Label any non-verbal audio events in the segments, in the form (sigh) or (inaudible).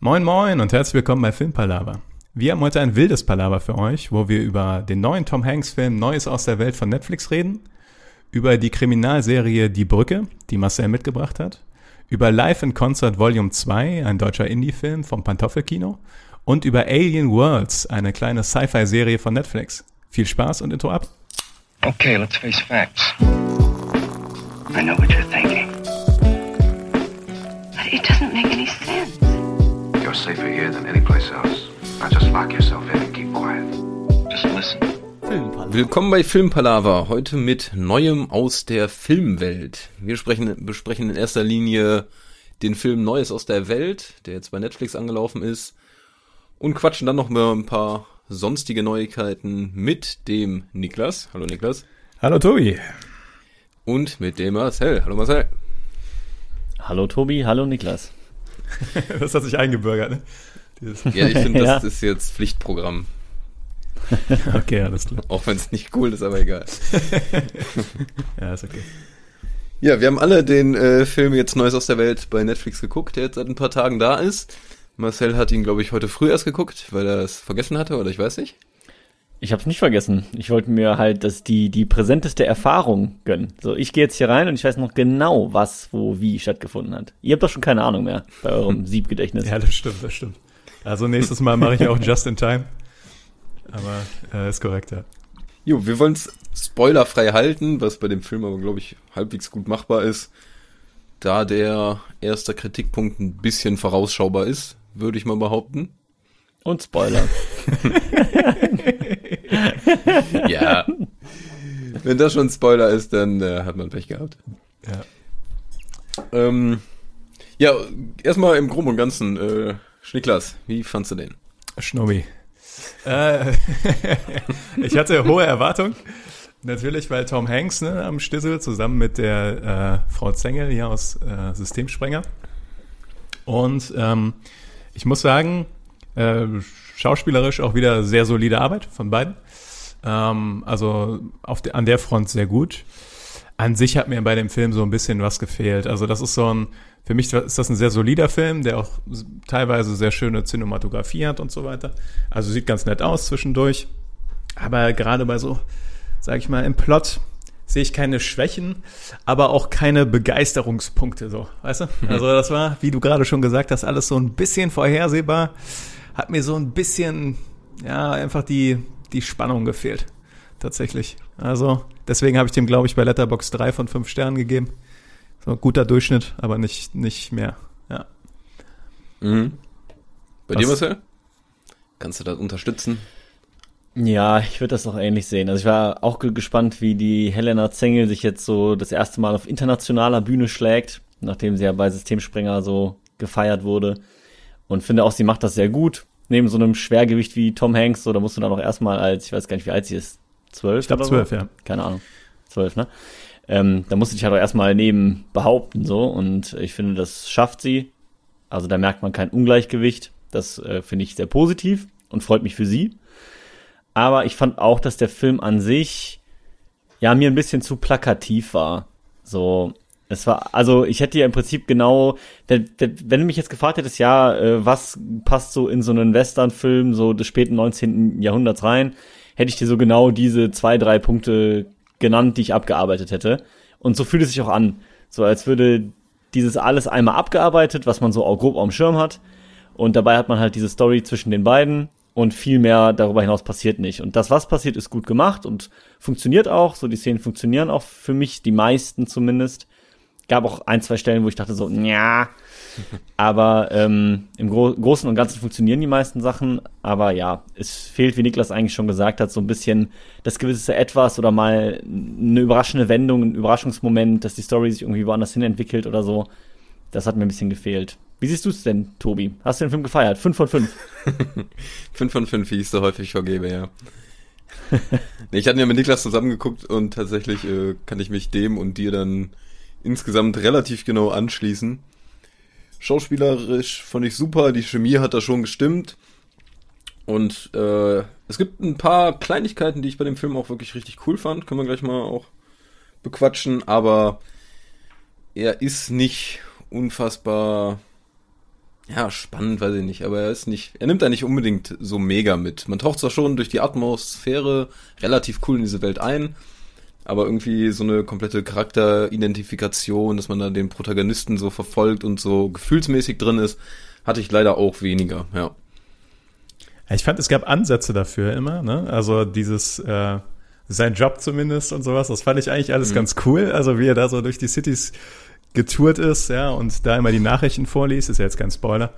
Moin moin und herzlich willkommen bei Filmpalava. Wir haben heute ein wildes Palaver für euch, wo wir über den neuen Tom Hanks Film Neues aus der Welt von Netflix reden, über die Kriminalserie Die Brücke, die Marcel mitgebracht hat, über Live in Concert Volume 2, ein deutscher Indie-Film vom Pantoffelkino und über Alien Worlds, eine kleine Sci-Fi-Serie von Netflix. Viel Spaß und Intro ab. Okay, let's face facts. I know what you're thinking. But it doesn't make any sense. Safer here than anyplace else. Now just lock yourself in and keep quiet. Just listen. Willkommen bei Filmpalava, heute mit Neuem aus der Filmwelt. Wir sprechen, besprechen in erster Linie den Film Neues aus der Welt, der jetzt bei Netflix angelaufen ist, und quatschen dann noch mal ein paar sonstige Neuigkeiten mit dem Niklas. Hallo Niklas. Hallo Tobi. Und mit dem Marcel. Hallo Marcel. Hallo Tobi, hallo Niklas. (laughs) Das hat sich eingebürgert, ne? Dieses Ja, ich finde, das Ja. ist jetzt Pflichtprogramm. (laughs) okay, alles klar. Auch wenn es nicht cool ist, aber egal. (laughs) Ja, ist okay. Ja, wir haben alle den äh, Film jetzt Neues aus der Welt bei Netflix geguckt, der jetzt seit ein paar Tagen da ist. Marcel hat ihn, glaube ich, heute früh erst geguckt, weil er es vergessen hatte, oder ich weiß nicht. Ich habe es nicht vergessen. Ich wollte mir halt das die die präsenteste Erfahrung gönnen. So, ich gehe jetzt hier rein und ich weiß noch genau, was wo wie stattgefunden hat. Ihr habt doch schon keine Ahnung mehr bei eurem (laughs) Siebgedächtnis. Ja, das stimmt, das stimmt. Also nächstes Mal mache ich auch Just in Time. Aber äh, ist korrekt, ja. Jo, wir wollen es spoilerfrei halten, was bei dem Film aber, glaube ich, halbwegs gut machbar ist. Da der erste Kritikpunkt ein bisschen vorausschaubar ist, würde ich mal behaupten. Und Spoiler. (laughs) Ja. Wenn das schon ein Spoiler ist, dann äh, hat man Pech gehabt. ja. Ähm, ja, erstmal im Groben und Ganzen, äh, Schnicklas, wie fandst du den? Schnobby. Äh, (laughs) ich hatte hohe Erwartungen. Natürlich, weil Tom Hanks ne, am Stissel zusammen mit der äh, Frau Zengel hier aus äh, Systemsprenger. Und ähm, ich muss sagen, äh, schauspielerisch auch wieder sehr solide Arbeit von beiden. Ähm, also auf de, an der Front sehr gut. An sich hat mir bei dem Film so ein bisschen was gefehlt. Also das ist so ein, für mich ist das ein sehr solider Film, der auch teilweise sehr schöne Cinematografie hat und so weiter. Also sieht ganz nett aus zwischendurch. Aber gerade bei so, sag ich mal, im Plot sehe ich keine Schwächen, aber auch keine Begeisterungspunkte so, weißt du? Also das war, wie du gerade schon gesagt hast, alles so ein bisschen vorhersehbar. Hat mir so ein bisschen, ja, einfach die, die Spannung gefehlt. Tatsächlich. Also, deswegen habe ich dem, glaube ich, bei Letterbox drei von fünf Sternen gegeben. So ein guter Durchschnitt, aber nicht, nicht mehr. Ja. Mhm. Bei Was- dir, Marcel? Kannst du das unterstützen? Ja, ich würde das auch ähnlich sehen. Also ich war auch ge- gespannt, wie die Helena Zengel sich jetzt so das erste Mal auf internationaler Bühne schlägt, nachdem sie ja bei Systemsprenger so gefeiert wurde. Und finde auch, sie macht das sehr gut. Neben so einem Schwergewicht wie Tom Hanks, so, da musst du dann auch erstmal als, ich weiß gar nicht, wie alt sie ist, zwölf? Ich glaube zwölf, so? ja. Keine Ahnung. Zwölf, ne? Ähm, da musst du dich halt auch erstmal neben behaupten, so. Und ich finde, das schafft sie. Also da merkt man kein Ungleichgewicht. Das äh, finde ich sehr positiv und freut mich für sie. Aber ich fand auch, dass der Film an sich ja mir ein bisschen zu plakativ war. So, es war, also ich hätte ja im Prinzip genau, der, wenn du mich jetzt gefragt hättest, ja, äh, was passt so in so einen Western-Film so des späten 19. Jahrhunderts rein, hätte ich dir so genau diese zwei, drei Punkte genannt, die ich abgearbeitet hätte. Und so fühlt es sich auch an. So als würde dieses alles einmal abgearbeitet, was man so auch grob dem Schirm hat. Und dabei hat man halt diese Story zwischen den beiden und viel mehr darüber hinaus passiert nicht. Und das, was passiert, ist gut gemacht und funktioniert auch. So die Szenen funktionieren auch für mich, die meisten zumindest. Gab auch ein, zwei Stellen, wo ich dachte so, ja. Aber ähm, im Gro Großen und Ganzen funktionieren die meisten Sachen. Aber ja, es fehlt, wie Niklas eigentlich schon gesagt hat, so ein bisschen das gewisse Etwas oder mal eine überraschende Wendung, ein Überraschungsmoment, dass die Story sich irgendwie woanders hin entwickelt oder so. Das hat mir ein bisschen gefehlt. Wie siehst du es denn, Tobi? Hast du den Film gefeiert? Fünf von fünf. (laughs) 5 von 5, wie ich so häufig vergebe, ja. (laughs) nee, ich hatte ja mit Niklas zusammengeguckt und tatsächlich äh, kann ich mich dem und dir dann insgesamt relativ genau anschließen. Schauspielerisch fand ich super, die Chemie hat da schon gestimmt. Und äh, es gibt ein paar Kleinigkeiten, die ich bei dem Film auch wirklich richtig cool fand. Können wir gleich mal auch bequatschen. Aber er ist nicht unfassbar Ja, spannend, weiß ich nicht, aber er ist nicht, er nimmt da nicht unbedingt so mega mit. Man taucht zwar schon durch die Atmosphäre relativ cool in diese Welt ein, aber irgendwie so eine komplette Charakteridentifikation, dass man da den Protagonisten so verfolgt und so gefühlsmäßig drin ist, hatte ich leider auch weniger, ja. Ich fand, es gab Ansätze dafür immer, ne? Also dieses, äh, sein Job zumindest und sowas, das fand ich eigentlich alles ganz cool. Also wie er da so durch die Cities getourt ist, ja, und da immer die Nachrichten vorliest, ist ja jetzt kein Spoiler.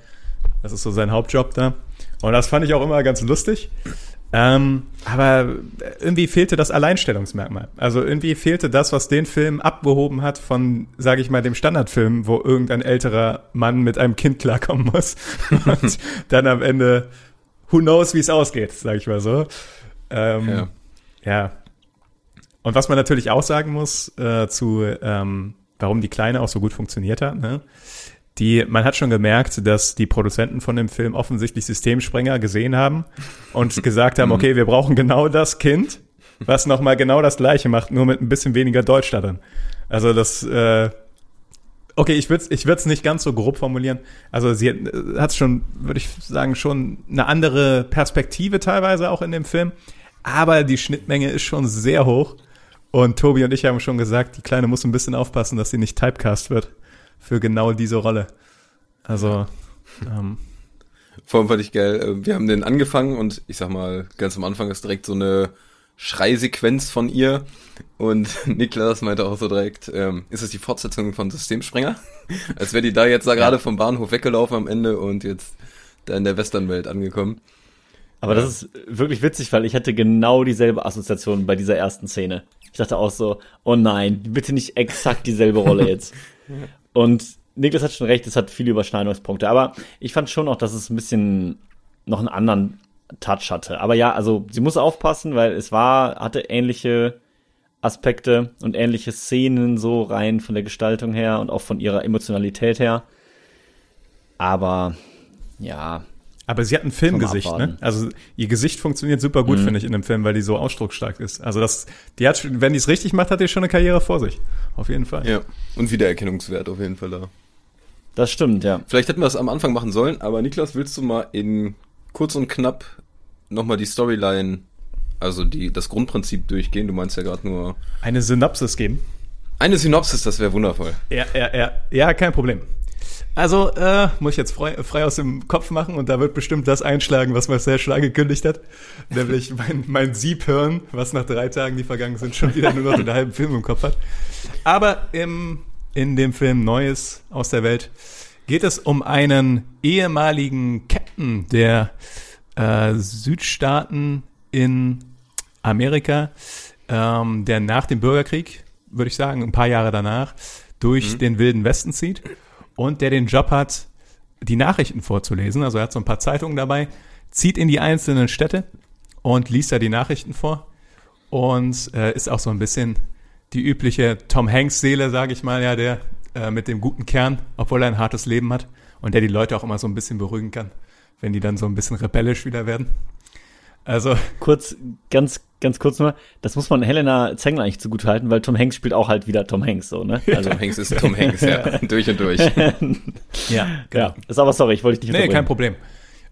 Das ist so sein Hauptjob da. Und das fand ich auch immer ganz lustig. Ähm, aber irgendwie fehlte das Alleinstellungsmerkmal. Also irgendwie fehlte das, was den Film abgehoben hat von, sage ich mal, dem Standardfilm, wo irgendein älterer Mann mit einem Kind klarkommen muss (laughs) und dann am Ende who knows, wie es ausgeht, sage ich mal so. Ähm, Ja. ja. Und was man natürlich auch sagen muss äh, zu, ähm, warum die Kleine auch so gut funktioniert hat, ne? Die, man hat schon gemerkt, dass die Produzenten von dem Film offensichtlich Systemsprenger gesehen haben und (laughs) gesagt haben, okay, wir brauchen genau das Kind, was nochmal genau das Gleiche macht, nur mit ein bisschen weniger Deutsch da drin. Also das, äh, okay, ich würde es ich würd's nicht ganz so grob formulieren. Also sie hat schon, würde ich sagen, schon eine andere Perspektive teilweise auch in dem Film. Aber die Schnittmenge ist schon sehr hoch. Und Tobi und ich haben schon gesagt, die Kleine muss ein bisschen aufpassen, dass sie nicht typecast wird für genau diese Rolle. Also, ähm, Vor allem fand ich geil, äh, wir haben den angefangen und ich sag mal, ganz am Anfang ist direkt so eine Schreisequenz von ihr und (laughs) Niklas meinte auch so direkt, ähm, ist es die Fortsetzung von Systemsprenger? (laughs) Als wäre die da jetzt da gerade vom Bahnhof weggelaufen am Ende und jetzt da in der Westernwelt angekommen. Aber das ist wirklich witzig, weil ich hatte genau dieselbe Assoziation bei dieser ersten Szene. Ich dachte auch so, oh nein, bitte nicht exakt dieselbe Rolle jetzt. (laughs) Und Niklas hat schon recht, es hat viele Überschneidungspunkte. Aber ich fand schon auch, dass es ein bisschen noch einen anderen Touch hatte. Aber ja, also sie muss aufpassen, weil es war, hatte ähnliche Aspekte und ähnliche Szenen so rein von der Gestaltung her und auch von ihrer Emotionalität her. Aber ja, aber sie hat ein Filmgesicht, ne? Also ihr Gesicht funktioniert super gut, Mhm. finde ich, in dem Film, weil die so ausdrucksstark ist. Also das, die hat, wenn die es richtig macht, hat die schon eine Karriere vor sich. Auf jeden Fall. Ja. Und Wiedererkennungswert auf jeden Fall da. das stimmt, ja. Vielleicht hätten wir es am Anfang machen sollen, aber Niklas, willst du mal in kurz und knapp nochmal die Storyline, also die, das Grundprinzip durchgehen? Du meinst ja gerade nur Eine Synopsis geben. eine Synopsis, das wäre wundervoll. Ja, ja, ja, ja, kein Problem. Also, äh, muss ich jetzt frei, frei aus dem Kopf machen und da wird bestimmt das einschlagen, was Marcel schon angekündigt hat. Nämlich mein, mein Siebhirn, was nach drei Tagen, die vergangen sind, schon wieder nur noch den halben Film im Kopf hat. Aber im, in dem Film Neues aus der Welt geht es um einen ehemaligen Captain der äh, Südstaaten in Amerika, ähm, der nach dem Bürgerkrieg, würde ich sagen, ein paar Jahre danach, durch den Wilden Westen zieht und der den Job hat, die Nachrichten vorzulesen. Also er hat so ein paar Zeitungen dabei, zieht in die einzelnen Städte und liest da die Nachrichten vor und äh, ist auch so ein bisschen die übliche Tom Hanks Seele, sage ich mal, ja, der äh, mit dem guten Kern, obwohl er ein hartes Leben hat und der die Leute auch immer so ein bisschen beruhigen kann, wenn die dann so ein bisschen rebellisch wieder werden. Also kurz, ganz, ganz kurz nur, das muss man Helena Zengler eigentlich zugutehalten, weil Tom Hanks spielt auch halt wieder Tom Hanks, so, ne? Also, Tom Hanks ist Tom Hanks, ja. (laughs) durch und durch. (laughs) ja, ja, ist aber sorry, ich wollte dich nicht Nee, kein. Problem.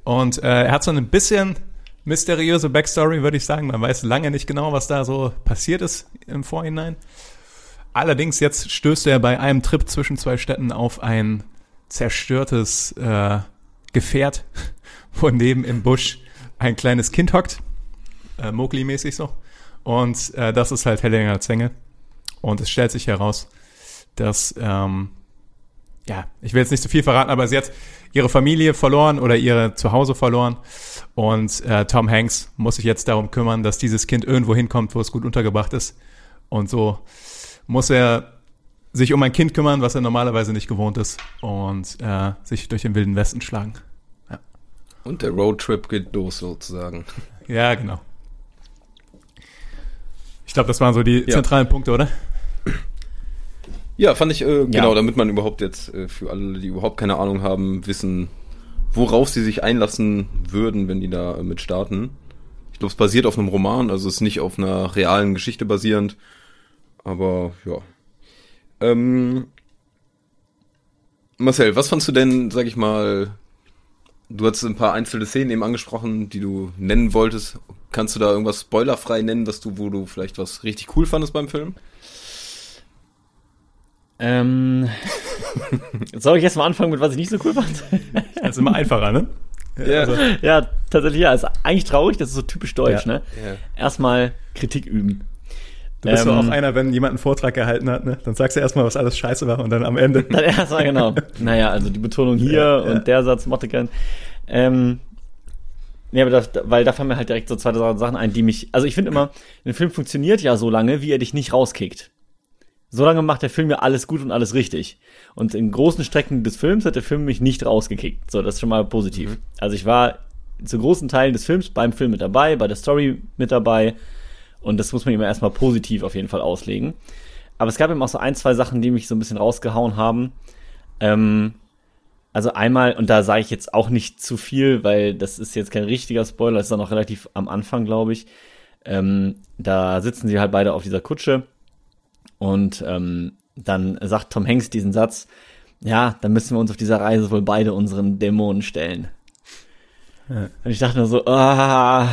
Und äh, er hat so ein bisschen mysteriöse Backstory, würde ich sagen. Man weiß lange nicht genau, was da so passiert ist im Vorhinein. Allerdings jetzt stößt er bei einem Trip zwischen zwei Städten auf ein zerstörtes äh, Gefährt, (laughs) wo neben im Busch ein kleines Kind hockt, äh, Mowgli-mäßig so. Und äh, das ist halt Helena Zenge. Und es stellt sich heraus, dass ähm, ja, ich will jetzt nicht zu viel verraten, aber sie hat ihre Familie verloren oder ihre Zuhause verloren. Und äh, Tom Hanks muss sich jetzt darum kümmern, dass dieses Kind irgendwo hinkommt, wo es gut untergebracht ist. Und so muss er sich um ein Kind kümmern, was er normalerweise nicht gewohnt ist, und äh, sich durch den wilden Westen schlagen. Und der Roadtrip geht los sozusagen. Ja, genau. Ich glaube, das waren so die Ja. zentralen Punkte, oder? Ja, fand ich, äh, genau, damit man überhaupt jetzt äh, für alle, die überhaupt keine Ahnung haben, wissen, worauf sie sich einlassen würden, wenn die da äh, mit starten. Ich glaube, es basiert auf einem Roman, also es ist nicht auf einer realen Geschichte basierend. Aber ja. Ähm, Marcel, was fandst du denn, sag ich mal, Du hast ein paar einzelne Szenen eben angesprochen, die du nennen wolltest. Kannst du da irgendwas spoilerfrei nennen, was du, wo du vielleicht was richtig cool fandest beim Film? Ähm, soll ich erst mal anfangen mit was ich nicht so cool fand? Das ist immer einfacher, ne? Ja. Also, ja, tatsächlich ja. Ist eigentlich traurig, das ist so typisch deutsch, Ja. ne? Ja. Erstmal Kritik üben. Du bist Ähm, auch einer, wenn jemand einen Vortrag gehalten hat, ne? Dann sagst du erstmal, was alles scheiße war und dann am Ende. (laughs) Dann erstmal genau. Naja, also die Betonung hier Ja, und ja. der Satz mochte keinen. Ähm, ja, aber das, weil da fallen mir halt direkt so zwei Sachen ein, die mich. Also ich finde immer, ein Film funktioniert ja so lange, wie er dich nicht rauskickt. So lange macht der Film ja alles gut und alles richtig. Und in großen Strecken des Films hat der Film mich nicht rausgekickt. So, das ist schon mal positiv. Also ich war zu großen Teilen des Films beim Film mit dabei, bei der Story mit dabei. Und das muss man immer erstmal positiv auf jeden Fall auslegen. Aber es gab eben auch so ein, zwei Sachen, die mich so ein bisschen rausgehauen haben. Ähm, also einmal, und da sage ich jetzt auch nicht zu viel, weil das ist jetzt kein richtiger Spoiler, das ist dann noch relativ am Anfang, glaube ich. Ähm, da sitzen sie halt beide auf dieser Kutsche und ähm, dann sagt Tom Hanks diesen Satz, ja, dann müssen wir uns auf dieser Reise wohl beide unseren Dämonen stellen. Und ich dachte nur so, ah,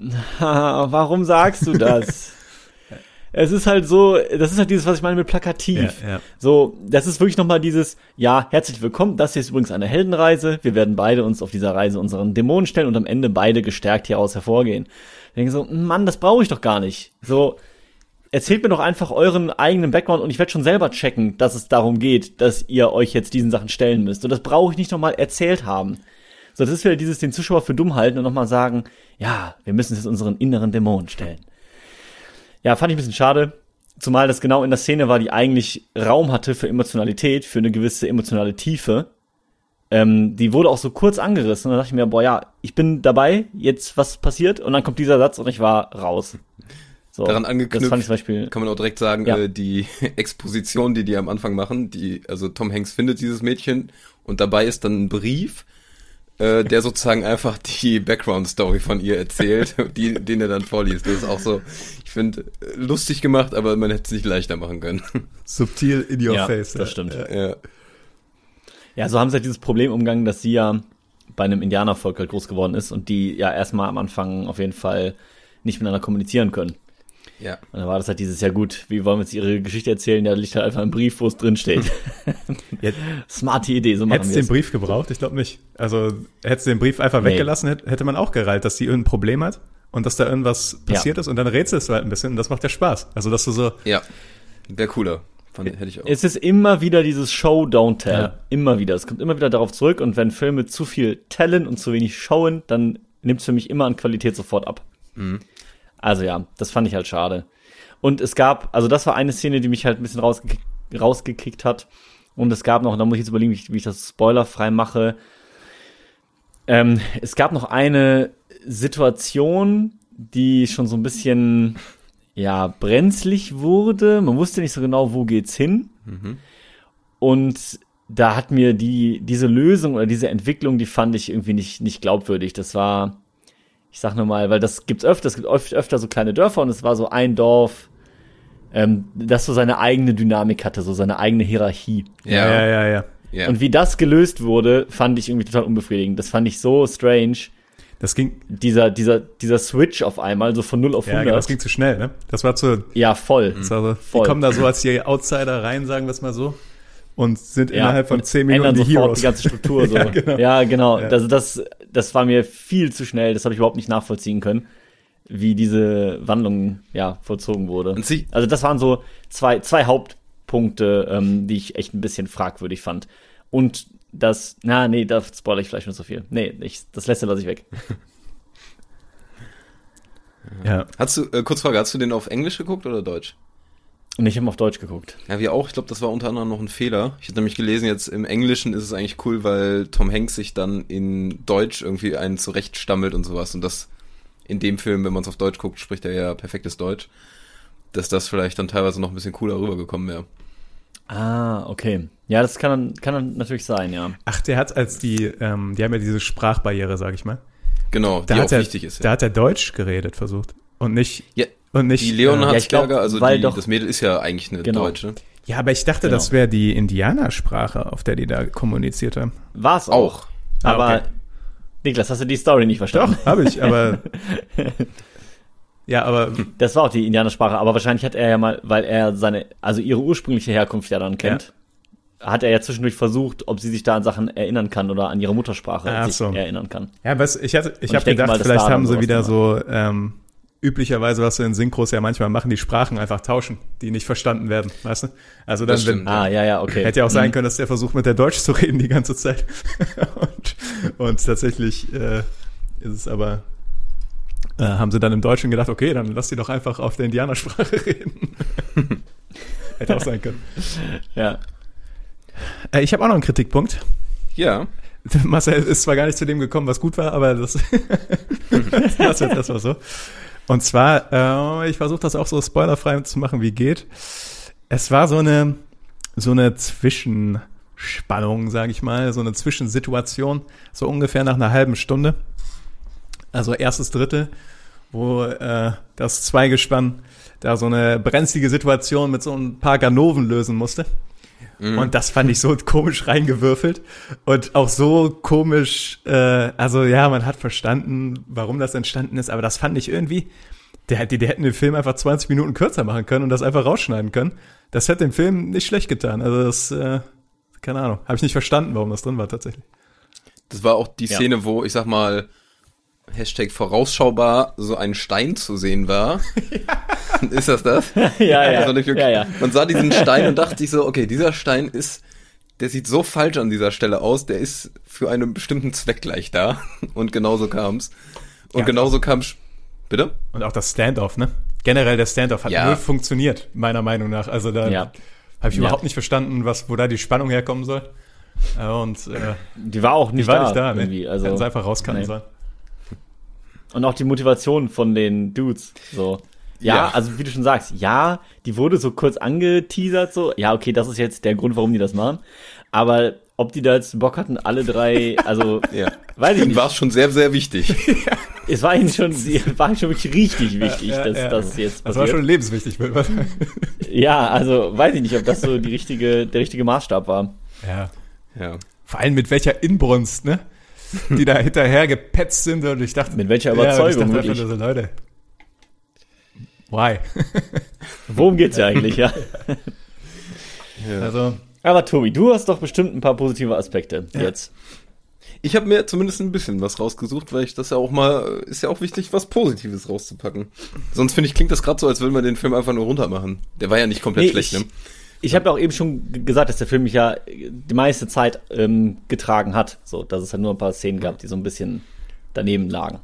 (laughs) warum sagst du das? (laughs) es ist halt so, das ist halt dieses, was ich meine mit plakativ. Ja, ja. So, das ist wirklich nochmal dieses, ja, herzlich willkommen, das hier ist übrigens eine Heldenreise. Wir werden beide uns auf dieser Reise unseren Dämonen stellen und am Ende beide gestärkt hieraus hervorgehen. Ich denke so, Mann, das brauche ich doch gar nicht. So, erzählt mir doch einfach euren eigenen Background und ich werde schon selber checken, dass es darum geht, dass ihr euch jetzt diesen Sachen stellen müsst. Und das brauche ich nicht nochmal erzählt haben. So, das ist wieder dieses, den Zuschauer für dumm halten und nochmal sagen, ja, wir müssen jetzt unseren inneren Dämonen stellen. Ja, fand ich ein bisschen schade. Zumal das genau in der Szene war, die eigentlich Raum hatte für Emotionalität, für eine gewisse emotionale Tiefe. Ähm, die wurde auch so kurz angerissen und dann dachte ich mir, boah, ja, ich bin dabei, jetzt was passiert und dann kommt dieser Satz und ich war raus. So, Daran Das angeknüpft fand ich zum Beispiel. kann man auch direkt sagen, Ja. äh, die (laughs) Exposition, die die am Anfang machen, die, also Tom Hanks findet dieses Mädchen und dabei ist dann ein Brief, äh, der sozusagen einfach die Background-Story von ihr erzählt, (laughs) die, den er dann vorliest. Das ist auch so, ich finde, äh, lustig gemacht, aber man hätte es nicht leichter machen können. (laughs) Subtil in your Ja, face. das stimmt. ja. Ja, so haben sie halt dieses Problem umgangen, dass sie ja bei einem Indianervolk halt groß geworden ist und die ja erstmal am Anfang auf jeden Fall nicht miteinander kommunizieren können. Ja. Und dann war das halt dieses, ja gut, wie wollen wir jetzt ihre Geschichte erzählen? Ja, da liegt halt einfach ein Brief, wo es drin steht. (laughs) Ja, Smarte Idee, so machen Hättest wir den. Brief gebraucht? Ich glaube nicht. Also hättest du den Brief einfach Nee. weggelassen, hätte man auch gereilt, dass sie irgendein Problem hat und dass da irgendwas passiert ist und dann rätselst du halt ein bisschen und das macht ja Spaß. Also dass du so, Ja. Wäre cooler. Fand, hätte ich auch. Es ist immer wieder dieses Show, don't tell. Ja. Immer wieder. Es kommt immer wieder darauf zurück und wenn Filme zu viel tellen und zu wenig showen, dann nimmt es für mich immer an Qualität sofort ab. Also ja, das fand ich halt schade. Und es gab, also das war eine Szene, die mich halt ein bisschen rausge rausgekickt hat. Und es gab noch, da muss ich jetzt überlegen, wie ich, wie ich das spoilerfrei mache. Ähm, es gab noch eine Situation, die schon so ein bisschen, ja, brenzlig wurde. Man wusste nicht so genau, wo geht's hin. Und da hat mir die, diese Lösung oder diese Entwicklung, die fand ich irgendwie nicht, nicht glaubwürdig. Das war, ich sag nur mal, weil das gibt's öfter, es gibt öf- öfter so kleine Dörfer und es war so ein Dorf, ähm, das so seine eigene Dynamik hatte, so seine eigene Hierarchie. ja, ja, ja. ja. ja. Und wie das gelöst wurde, fand ich irgendwie total unbefriedigend. Das fand ich so strange. Das ging, Dieser, dieser, dieser Switch auf einmal, so von 0 auf ja, 100. genau, das ging zu schnell, ne? Das war zu, ja, voll. das war so, die Voll. kommen da so als die Outsider rein, sagen wir es mal so, und sind Ja, innerhalb von zehn Minuten ändern die sofort Heroes. die ganze Struktur (laughs) so. Ja, genau. Ja, genau. Ja. Also das, das war mir viel zu schnell. Das habe ich überhaupt nicht nachvollziehen können, wie diese Wandlung ja vollzogen wurde. Und sie- Also das waren so zwei, zwei Hauptpunkte, ähm, die ich echt ein bisschen fragwürdig fand. Und das, na, nee, da spoilere ich vielleicht nur so viel. Nee, ich, das letzte lasse ich weg. (laughs) Ja. Hast du, äh, kurz Frage, hast du den auf Englisch geguckt oder Deutsch? Und ich habe auf Deutsch geguckt. Ja, wir auch. Ich glaube, das war unter anderem noch ein Fehler. Ich hatte nämlich gelesen, jetzt im Englischen ist es eigentlich cool, weil Tom Hanks sich dann in Deutsch irgendwie einen zurechtstammelt und sowas. Und das in dem Film, wenn man es auf Deutsch guckt, spricht er ja perfektes Deutsch. Dass das vielleicht dann teilweise noch ein bisschen cooler rübergekommen wäre. Ah, okay. Ja, das kann, dann- kann dann natürlich sein, ja. Ach, der hat als die, ähm, die haben ja diese Sprachbarriere, sag ich mal. Genau, Da die hat auch er, wichtig ist. Da Ja. hat er Deutsch geredet versucht und nicht ja, und nicht die Leon äh, Ja, also weil die, doch- das Mädel ist ja eigentlich eine Genau. Deutsche. Ja, aber ich dachte, Genau. das wäre die Indianersprache, auf der die da kommuniziert haben. War es auch. Auch. Ah, Aber okay. Niklas, hast du die Story nicht verstanden? Doch, habe ich, aber. (laughs) ja, aber. Das war auch die Indianersprache, aber wahrscheinlich hat er ja mal, weil er seine, also ihre ursprüngliche Herkunft ja dann kennt, hat er ja zwischendurch versucht, ob sie sich da an Sachen erinnern kann oder an ihre Muttersprache so. erinnern kann. Ja, was, ich hatte, ich habe gedacht, mal, vielleicht haben sie wieder so ähm, üblicherweise, was sie in Synchros ja manchmal machen, die Sprachen einfach tauschen, die nicht verstanden werden, weißt du? Also dann, wenn. Ah, ja, ja, okay. hätte ja auch sein können, dass der versucht, mit der Deutsch zu reden die ganze Zeit. (laughs) und, und tatsächlich äh, ist es aber, äh, haben sie dann im Deutschen gedacht, okay, dann lass die doch einfach auf der Indianersprache (laughs) reden. hätte auch sein können. Ja. Äh, ich habe auch noch einen Kritikpunkt. Ja. Marcel ist zwar gar nicht zu dem gekommen, was gut war, aber das, das, (laughs) das war so. Und zwar, äh, ich versuche das auch so spoilerfrei zu machen, wie geht. Es war so eine, so eine Zwischenspannung, sage ich mal, so eine Zwischensituation, so ungefähr nach einer halben Stunde. Also erstes Drittel, wo äh, das Zweigespann da so eine brenzlige Situation mit so ein paar Ganoven lösen musste. Und das fand ich so komisch reingewürfelt und auch so komisch, äh, also ja, man hat verstanden, warum das entstanden ist, aber das fand ich irgendwie, der, die, die hätten den Film einfach 20 Minuten kürzer machen können und das einfach rausschneiden können. Das hätte dem Film nicht schlecht getan. Also das, äh, keine Ahnung, habe ich nicht verstanden, warum das drin war tatsächlich. Das war auch die Ja. Szene, wo, ich sag mal, Hashtag vorausschaubar so ein Stein zu sehen war. (laughs) (laughs) ist das das? Ja, ja. nicht wirklich- ja, ja. Man sah diesen Stein und (laughs) dachte sich so, okay, dieser Stein ist, der sieht so falsch an dieser Stelle aus, der ist für einen bestimmten Zweck gleich da. Und genauso kam's. Und Ja. genauso kam's. Bitte? Und auch das Standoff, ne? Generell der Standoff hat Ja. null funktioniert, meiner Meinung nach. Also da Ja. habe ich Ja. überhaupt nicht verstanden, was, wo da die Spannung herkommen soll. Und äh, Die war auch die nicht war da. nicht da, irgendwie. ne? Also, Hätten sie einfach rauskanten nee. sollen. Und auch die Motivation von den Dudes. So. Ja, Ja. also wie du schon sagst, ja, die wurde so kurz angeteasert, so, ja, okay, das ist jetzt der Grund, warum die das machen. Aber ob die da jetzt Bock hatten, alle drei, also, (laughs) Ja. weiß ich Ihnen nicht. war es schon sehr, sehr wichtig. (laughs) Es war ihnen schon, war schon wirklich richtig wichtig, Ja, dass ja. das jetzt Das war passiert. schon lebenswichtig, will man sagen. (laughs) ja, also weiß ich nicht, ob das so die richtige, der richtige Maßstab war. Ja. Ja. Vor allem mit welcher Inbrunst, ne? (laughs) Die da hinterher gepetzt sind und ich dachte. Mit welcher Ja, und ich Überzeugung, dachte so, Leute. Why? (laughs) Worum geht's ja eigentlich, (laughs) ja? Also, Aber Tobi, du hast doch bestimmt ein paar positive Aspekte jetzt. Ich habe mir zumindest ein bisschen was rausgesucht, weil ich das ja auch mal, ist ja auch wichtig, was Positives rauszupacken. Sonst finde ich, klingt das gerade so, als würden wir den Film einfach nur runter machen. Der war ja nicht komplett Nee, schlecht, ich- ne? Ich habe ja auch eben schon gesagt, dass der Film mich ja die meiste Zeit ähm, getragen hat. So, dass es halt nur ein paar Szenen gab, die so ein bisschen daneben lagen.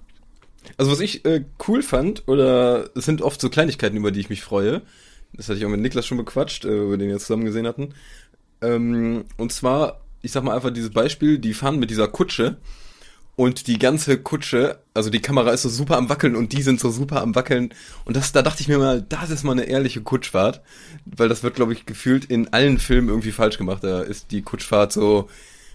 Also was ich äh, cool fand, oder es sind oft so Kleinigkeiten, über die ich mich freue. Das hatte ich auch mit Niklas schon bequatscht, äh, über den wir zusammen gesehen hatten. Ähm, und zwar, ich sag mal einfach dieses Beispiel, die fahren mit dieser Kutsche und die ganze Kutsche, also die Kamera ist so super am Wackeln und die sind so super am Wackeln. Und das, da dachte ich mir mal, das ist mal eine ehrliche Kutschfahrt. Weil das wird, glaube ich, gefühlt in allen Filmen irgendwie falsch gemacht. Da ist die Kutschfahrt so,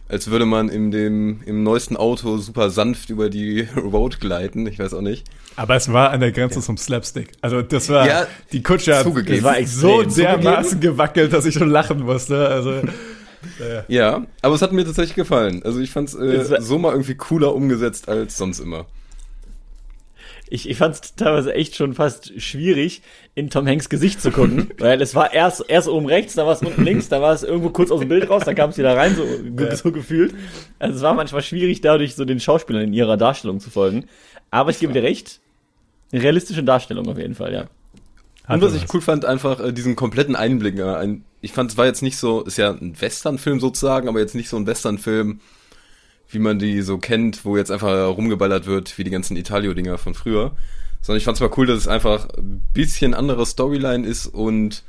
als würde man in dem, im neuesten Auto super sanft über die (laughs) Road gleiten. Ich weiß auch nicht. aber es war an der Grenze zum Slapstick. Also, das war, Ja, die Kutsche hat zugegeben. War so dermaßen gewackelt, dass ich schon lachen musste. Also, (laughs) Ja, aber es hat mir tatsächlich gefallen. Also ich fand es äh, so mal irgendwie cooler umgesetzt als sonst immer. Ich, ich fand es teilweise echt schon fast schwierig, in Tom Hanks Gesicht zu gucken, (laughs) weil es war erst, erst oben rechts, dann war es unten links, dann war es irgendwo kurz aus dem Bild raus, dann kam es wieder rein, so, ge- so gefühlt. Also es war manchmal schwierig, dadurch so den Schauspielern in ihrer Darstellung zu folgen. Aber ich gebe dir recht, eine realistische Darstellung auf jeden Fall, ja. Und was ich cool fand, einfach äh, diesen kompletten Einblick. Äh, ein, ich fand, es war jetzt nicht so, ist ja ein Westernfilm sozusagen, aber jetzt nicht so ein Westernfilm, wie man die so kennt, wo jetzt einfach rumgeballert wird, wie die ganzen Italio-Dinger von früher. Sondern ich fand es mal cool, dass es einfach ein bisschen andere Storyline ist und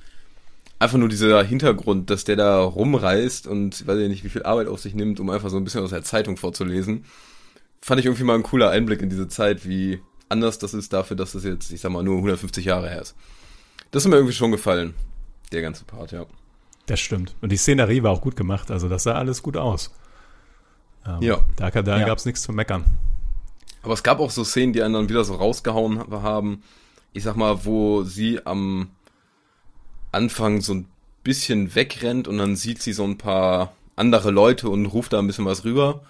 einfach nur dieser Hintergrund, dass der da rumreist und ich weiß ja nicht, wie viel Arbeit auf sich nimmt, um einfach so ein bisschen aus der Zeitung vorzulesen. Fand ich irgendwie mal ein cooler Einblick in diese Zeit, wie anders das ist dafür, dass das jetzt, ich sag mal, nur 150 Jahre her ist. Das hat mir irgendwie schon gefallen, der ganze Part, ja. das stimmt. Und die Szenerie war auch gut gemacht. Also, das sah alles gut aus. Ähm, Ja. Da, da Ja. gab es nichts zu meckern. Aber es gab auch so Szenen, die einen dann wieder so rausgehauen haben. Ich sag mal, wo sie am Anfang so ein bisschen wegrennt und dann sieht sie so ein paar andere Leute und ruft da ein bisschen was rüber.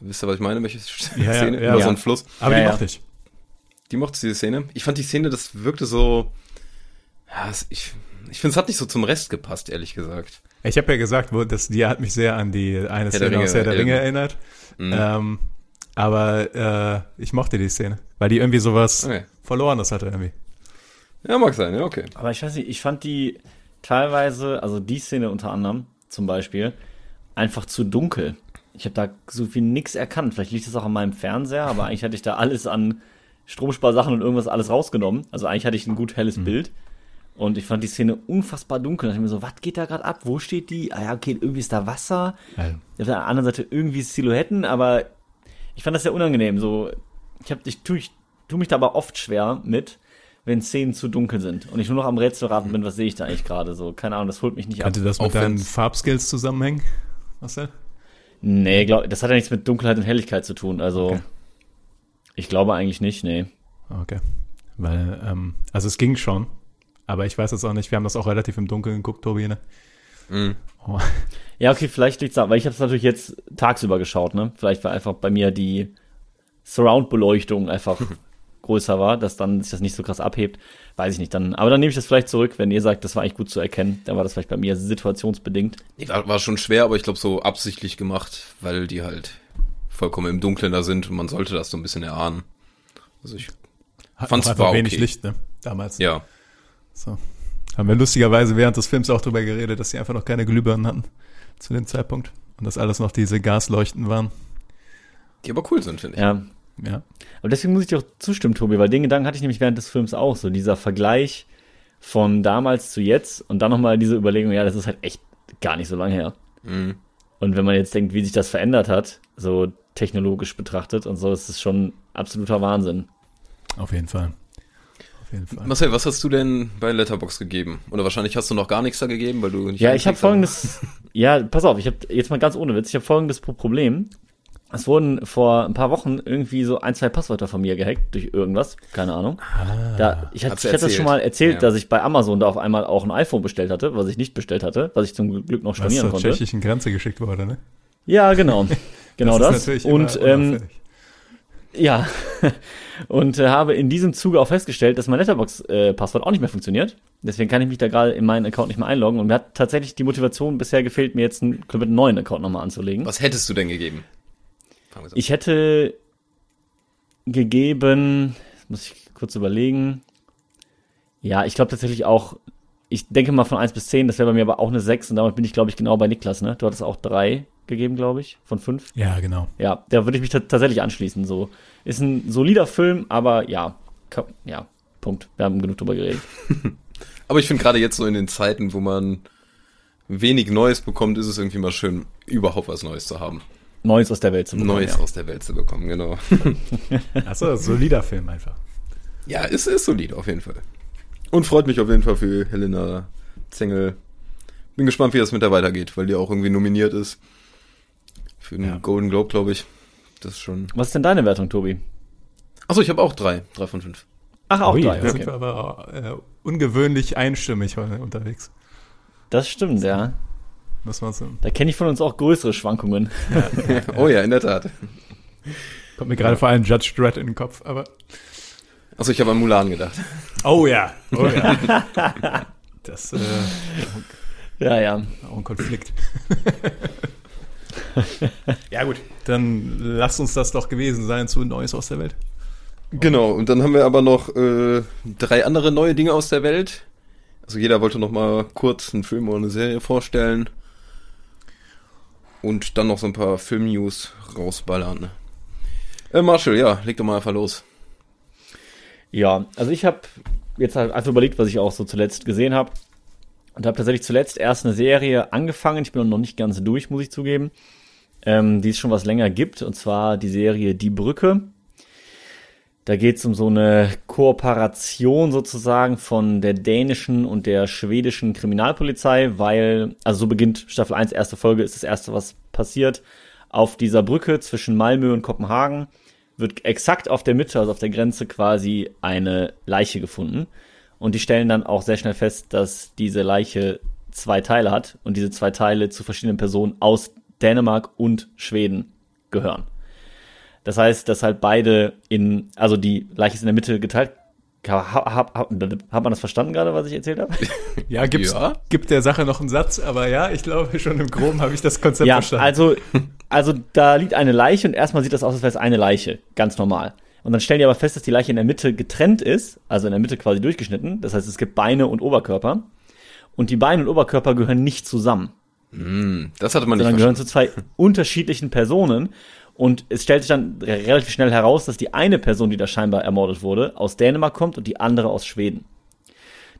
Wisst ihr, was ich meine? Welche Ja, ja, Szene? ja. Über Ja. so einen Fluss. Aber Ja, die ja. mochte ich. Die mochte diese Szene. Ich fand die Szene, das wirkte so. Ja, es, ich, ich finde, es hat nicht so zum Rest gepasst, ehrlich gesagt. Ich habe ja gesagt, wo, das, die hat mich sehr an die eine der Szene Ringe aus Herr der Ringe erinnert. erinnert. Ähm, aber äh, ich mochte die Szene, weil die irgendwie sowas Okay. Verlorenes hatte irgendwie. Ja, mag sein, ja, okay. Aber ich weiß nicht, ich fand die teilweise, also die Szene unter anderem zum Beispiel, einfach zu dunkel. Ich habe da so viel nix erkannt. Vielleicht liegt das auch an meinem Fernseher, aber eigentlich hatte ich da alles an Stromsparsachen und irgendwas alles rausgenommen. Also eigentlich hatte ich ein gut helles Bild. Und ich fand die Szene unfassbar dunkel. Da dachte ich mir so, was geht da gerade ab? Wo steht die? Ah ja, okay, irgendwie ist da Wasser. Also, Auf der anderen Seite irgendwie Silhouetten, aber ich fand das sehr unangenehm. So, ich hab, ich tu, ich tu mich da aber oft schwer mit, wenn Szenen zu dunkel sind und ich nur noch am Rätselraten bin, was sehe ich da eigentlich gerade? So, keine Ahnung, das holt mich nicht ab. könnte das mit Auch deinen wenn's- Farbskills zusammenhängen, Marcel? Nee, glaub, das hat ja nichts mit Dunkelheit und Helligkeit zu tun. Also, Okay. ich glaube eigentlich nicht, nee. Okay. Weil, ähm, also es ging schon, aber ich weiß jetzt auch nicht, wir haben das auch relativ im Dunkeln geguckt, Tobi, ne? Mhm. Oh, Ja, okay, vielleicht liegt's da, weil ich habe es natürlich jetzt tagsüber geschaut, ne? Vielleicht war einfach bei mir die Surround-Beleuchtung einfach (laughs) größer war, dass dann sich das nicht so krass abhebt. Weiß ich nicht. Dann, aber dann nehme ich das vielleicht zurück, wenn ihr sagt, das war eigentlich gut zu erkennen. Dann war das vielleicht bei mir situationsbedingt. Nee, war, war schon schwer, aber ich glaube so absichtlich gemacht, weil die halt vollkommen im Dunkeln da sind und man sollte das so ein bisschen erahnen. Also ich, einfach war wenig okay. Licht, ne? Damals. ja. So. Haben wir lustigerweise während des Films auch drüber geredet, dass sie einfach noch keine Glühbirnen hatten zu dem Zeitpunkt. Und dass alles noch diese Gasleuchten waren. Die aber cool sind, finde ich. Ja. Ja. Aber deswegen muss ich dir auch zustimmen, Tobi, weil den Gedanken hatte ich nämlich während des Films auch. So dieser Vergleich von damals zu jetzt und dann nochmal diese Überlegung, ja, das ist halt echt gar nicht so lange her. Mhm. Und wenn man jetzt denkt, wie sich das verändert hat, so technologisch betrachtet und so, ist es schon absoluter Wahnsinn. Auf jeden Fall. Auf jeden Fall. Marcel, was hast du denn bei Letterbox gegeben? Oder wahrscheinlich hast du noch gar nichts da gegeben, weil du nicht Ja, ich habe folgendes, ja, pass auf, ich habe jetzt mal ganz ohne Witz, ich habe folgendes Pro- Problem. Es wurden vor ein paar Wochen irgendwie so ein, zwei Passwörter von mir gehackt durch irgendwas, keine Ahnung. da, ich hatte, ich hatte das schon mal erzählt, Ja. dass ich bei Amazon da auf einmal auch ein iPhone bestellt hatte, was ich nicht bestellt hatte, was ich zum Glück noch Was stornieren zur konnte. tschechischen Grenze geschickt wurde, ne? Ja, genau. Genau ist das. natürlich Und immer ähm. Ja, (laughs) und äh, habe in diesem Zuge auch festgestellt, dass mein Letterbox-Passwort auch nicht mehr funktioniert. Deswegen kann ich mich da gerade in meinen Account nicht mehr einloggen. Und mir hat tatsächlich die Motivation bisher gefehlt, mir jetzt einen komplett neuen Account nochmal anzulegen. Was hättest du denn gegeben? Ich hätte gegeben, muss ich kurz überlegen. Ja, ich glaube tatsächlich auch, ich denke mal von 1 bis 10, das wäre bei mir aber auch eine 6 und damit bin ich, glaube ich, genau bei Niklas, ne? Du hattest auch 3 gegeben, glaube ich, von 5. Ja, genau. Ja, da würde ich mich ta- tatsächlich anschließen. So ist ein solider Film, aber ja, ja, Punkt. Wir haben genug drüber geredet. (laughs) Aber ich finde gerade jetzt so in den Zeiten, wo man wenig Neues bekommt, ist es irgendwie mal schön, überhaupt was Neues zu haben. Neues aus der Welt zu bekommen. Neues ja. aus der Welt zu bekommen, genau. (laughs) Achso, solider Film einfach. Ja, ist, ist solid auf jeden Fall. Und freut mich auf jeden Fall für Helena Zengel. Bin gespannt, wie das mit der weitergeht, weil die auch irgendwie nominiert ist. Für den Ja. Golden Globe, glaube ich. Das ist schon. Was ist denn deine Wertung, Tobi? Achso, ich habe auch drei. Drei von fünf. Ach, auch Ui, drei. da sind wir Okay. aber äh, ungewöhnlich einstimmig heute unterwegs. Das stimmt, ja. Muss man so. Da kenne ich von uns auch größere Schwankungen. (laughs) Oh ja, in der Tat. Kommt mir gerade vor allem Judge Dredd in den Kopf, aber. Achso, ich habe an Mulan gedacht. Oh ja, oh ja. (laughs) Das äh, Ja, ja. auch ein Konflikt. (laughs) (laughs) ja, gut. Dann lasst uns das doch gewesen sein zu Neues aus der Welt. Genau, und dann haben wir aber noch äh, drei andere neue Dinge aus der Welt. Also jeder wollte noch mal kurz einen Film oder eine Serie vorstellen. Und dann noch so ein paar Film-News rausballern. Äh, Marshall, ja, leg doch mal einfach los. Ja, also ich habe jetzt halt einfach überlegt, was ich auch so zuletzt gesehen habe. Und habe tatsächlich zuletzt erst eine Serie angefangen. Ich bin noch nicht ganz durch, muss ich zugeben. Ähm, die es schon was länger gibt. Und zwar die Serie Die Brücke. Da geht es um so eine Kooperation sozusagen von der dänischen und der schwedischen Kriminalpolizei, weil, also so beginnt Staffel 1, erste Folge, ist das erste, was passiert. Auf dieser Brücke zwischen Malmö und Kopenhagen wird exakt auf der Mitte, also auf der Grenze quasi eine Leiche gefunden. Und die stellen dann auch sehr schnell fest, dass diese Leiche zwei Teile hat und diese zwei Teile zu verschiedenen Personen aus Dänemark und Schweden gehören. Das heißt, dass halt beide in, also die Leiche ist in der Mitte geteilt. Hat, hat, hat, hat man das verstanden gerade, was ich erzählt habe? (laughs) Ja, gibt's, Ja. gibt der Sache noch einen Satz, aber ja, ich glaube schon im Groben habe ich das Konzept ja, verstanden. also, also da liegt eine Leiche und erstmal sieht das aus, als wäre es eine Leiche, ganz normal. Und dann stellen die aber fest, dass die Leiche in der Mitte getrennt ist, also in der Mitte quasi durchgeschnitten. Das heißt, es gibt Beine und Oberkörper. Und die Beine und Oberkörper gehören nicht zusammen, Das hatte man nicht sondern gehören zu zwei unterschiedlichen Personen. Und es stellt sich dann re- relativ schnell heraus, dass die eine Person, die da scheinbar ermordet wurde, aus Dänemark kommt und die andere aus Schweden.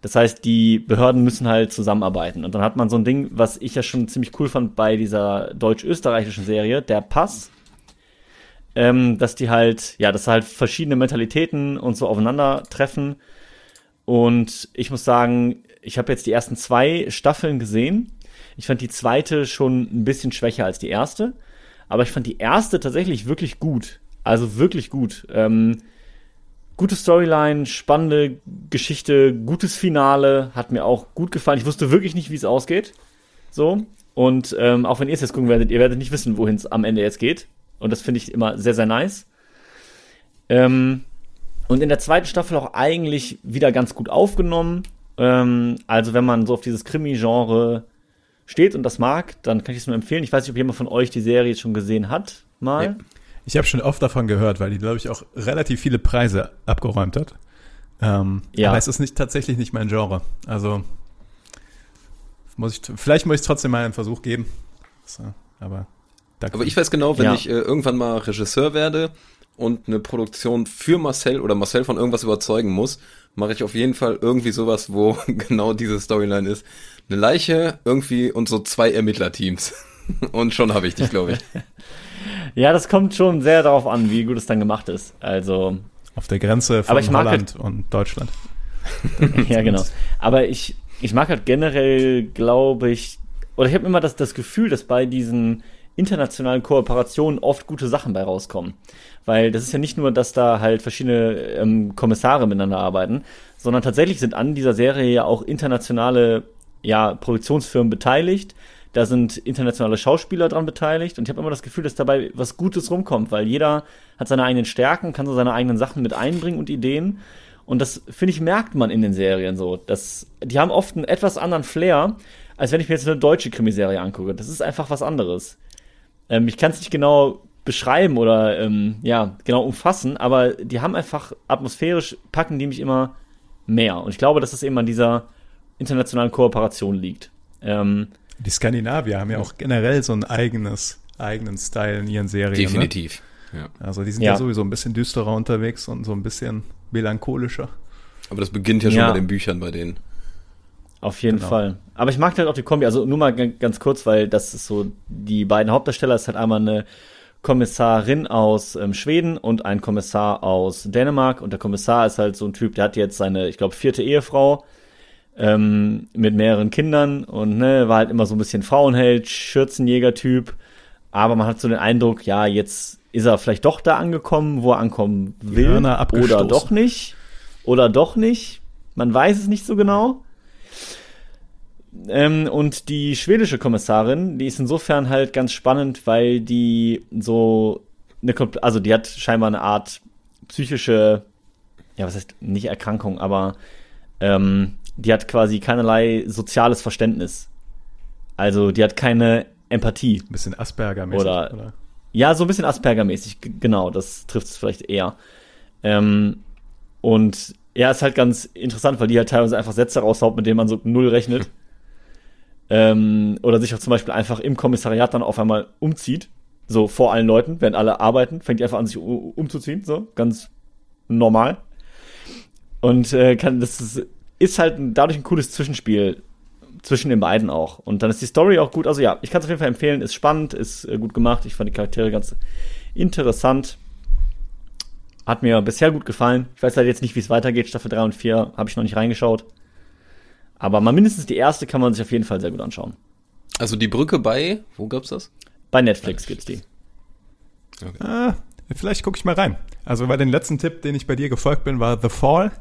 Das heißt, die Behörden müssen halt zusammenarbeiten. Und dann hat man so ein Ding, was ich ja schon ziemlich cool fand bei dieser deutsch-österreichischen Serie, der Pass, ähm, dass die halt, ja, dass halt verschiedene Mentalitäten und so aufeinandertreffen. Und ich muss sagen, ich habe jetzt die ersten zwei Staffeln gesehen. Ich fand die zweite schon ein bisschen schwächer als die erste. Aber ich fand die erste tatsächlich wirklich gut. Also wirklich gut. Ähm, gute Storyline, spannende Geschichte, gutes Finale, hat mir auch gut gefallen. Ich wusste wirklich nicht, wie es ausgeht. So. Und ähm, auch wenn ihr es jetzt gucken werdet, ihr werdet nicht wissen, wohin es am Ende jetzt geht. Und das finde ich immer sehr, sehr nice. Ähm, und in der zweiten Staffel auch eigentlich wieder ganz gut aufgenommen. Ähm, also wenn man so auf dieses Krimi-Genre steht und das mag, dann kann ich es nur empfehlen. Ich weiß nicht, ob jemand von euch die Serie schon gesehen hat, mal. Ja. Ich habe schon oft davon gehört, weil die, glaube ich, auch relativ viele Preise abgeräumt hat. Ähm, Ja. Aber es ist nicht tatsächlich nicht mein Genre. Also muss ich, vielleicht muss ich trotzdem mal einen Versuch geben. So, aber Aber ich weiß genau, wenn Ja. ich äh, irgendwann mal Regisseur werde und eine Produktion für Marcel oder Marcel von irgendwas überzeugen muss, mache ich auf jeden Fall irgendwie sowas, wo (laughs) genau diese Storyline ist. Eine Leiche irgendwie und so zwei Ermittlerteams. (laughs) Und schon habe ich dich, glaube ich. (laughs) Ja, das kommt schon sehr darauf an, wie gut es dann gemacht ist. Also, auf der Grenze von Aber ich mag Holland und Deutschland. (laughs) ja, genau. Aber ich, ich mag halt generell, glaube ich, oder ich habe immer das, das Gefühl, dass bei diesen internationalen Kooperationen oft gute Sachen bei rauskommen. Weil das ist ja nicht nur, dass da halt verschiedene ähm, Kommissare miteinander arbeiten, sondern tatsächlich sind an dieser Serie ja auch internationale ja, Produktionsfirmen beteiligt. Da sind internationale Schauspieler dran beteiligt und ich habe immer das Gefühl, dass dabei was Gutes rumkommt, weil jeder hat seine eigenen Stärken, kann so seine eigenen Sachen mit einbringen und Ideen. Und das, finde ich, merkt man in den Serien so. Das, die haben oft einen etwas anderen Flair, als wenn ich mir jetzt eine deutsche Krimiserie angucke. Das ist einfach was anderes. Ähm, ich kann es nicht genau beschreiben oder ähm, ja, genau umfassen, aber die haben einfach atmosphärisch, packen die mich immer mehr. Und ich glaube, dass es eben an dieser internationalen Kooperation liegt. Ähm, Die Skandinavier haben ja auch generell so ein eigenes, eigenen Style in ihren Serien. Ne? Definitiv. Ja. Also die sind ja. Ja. sowieso ein bisschen düsterer unterwegs und so ein bisschen melancholischer. Aber das beginnt ja schon Ja. bei den Büchern bei denen. Auf jeden Genau. Fall. Aber ich mag halt auch die Kombi. Also nur mal ganz kurz, weil das ist so, die beiden Hauptdarsteller ist halt einmal eine Kommissarin aus ähm, Schweden und ein Kommissar aus Dänemark. Und der Kommissar ist halt so ein Typ, der hat jetzt seine, ich glaube, vierte Ehefrau ähm, mit mehreren Kindern und ne, war halt immer so ein bisschen Frauenheld, Schürzenjäger-Typ. Aber man hat so den Eindruck, ja, jetzt ist er vielleicht doch da angekommen, wo er ankommen will. Abgestoßen. Oder doch nicht. Oder doch nicht. Man weiß es nicht so genau. Ähm, und die schwedische Kommissarin, die ist insofern halt ganz spannend, weil die so eine, also die hat scheinbar eine Art psychische, ja, was heißt nicht Erkrankung, aber ähm, die hat quasi keinerlei soziales Verständnis. Also die hat keine Empathie. Ein bisschen Asperger-mäßig. Oder- Ja, so ein bisschen Asperger-mäßig, genau, das trifft es vielleicht eher. Ähm, und ja, ist halt ganz interessant, weil die halt teilweise einfach Sätze raushaut, mit denen man so null rechnet. (laughs) ähm, oder sich auch zum Beispiel einfach im Kommissariat dann auf einmal umzieht. So vor allen Leuten, während alle arbeiten, fängt die einfach an, sich umzuziehen, so ganz normal. Und äh, kann, das ist, ist halt dadurch ein cooles Zwischenspiel zwischen den beiden auch. Und dann ist die Story auch gut. Also ja, ich kann es auf jeden Fall empfehlen. Ist spannend, ist äh, gut gemacht. Ich fand die Charaktere ganz interessant. Hat mir bisher gut gefallen. Ich weiß halt jetzt nicht, wie es weitergeht. Staffel 3 und 4 habe ich noch nicht reingeschaut. Aber mal mindestens die erste kann man sich auf jeden Fall sehr gut anschauen. Also die Brücke bei, wo gab's das? Bei Netflix gibt's die. Ah, vielleicht gucke ich mal rein. Also bei den letzten Tipp, den ich bei dir gefolgt bin, war The Fall.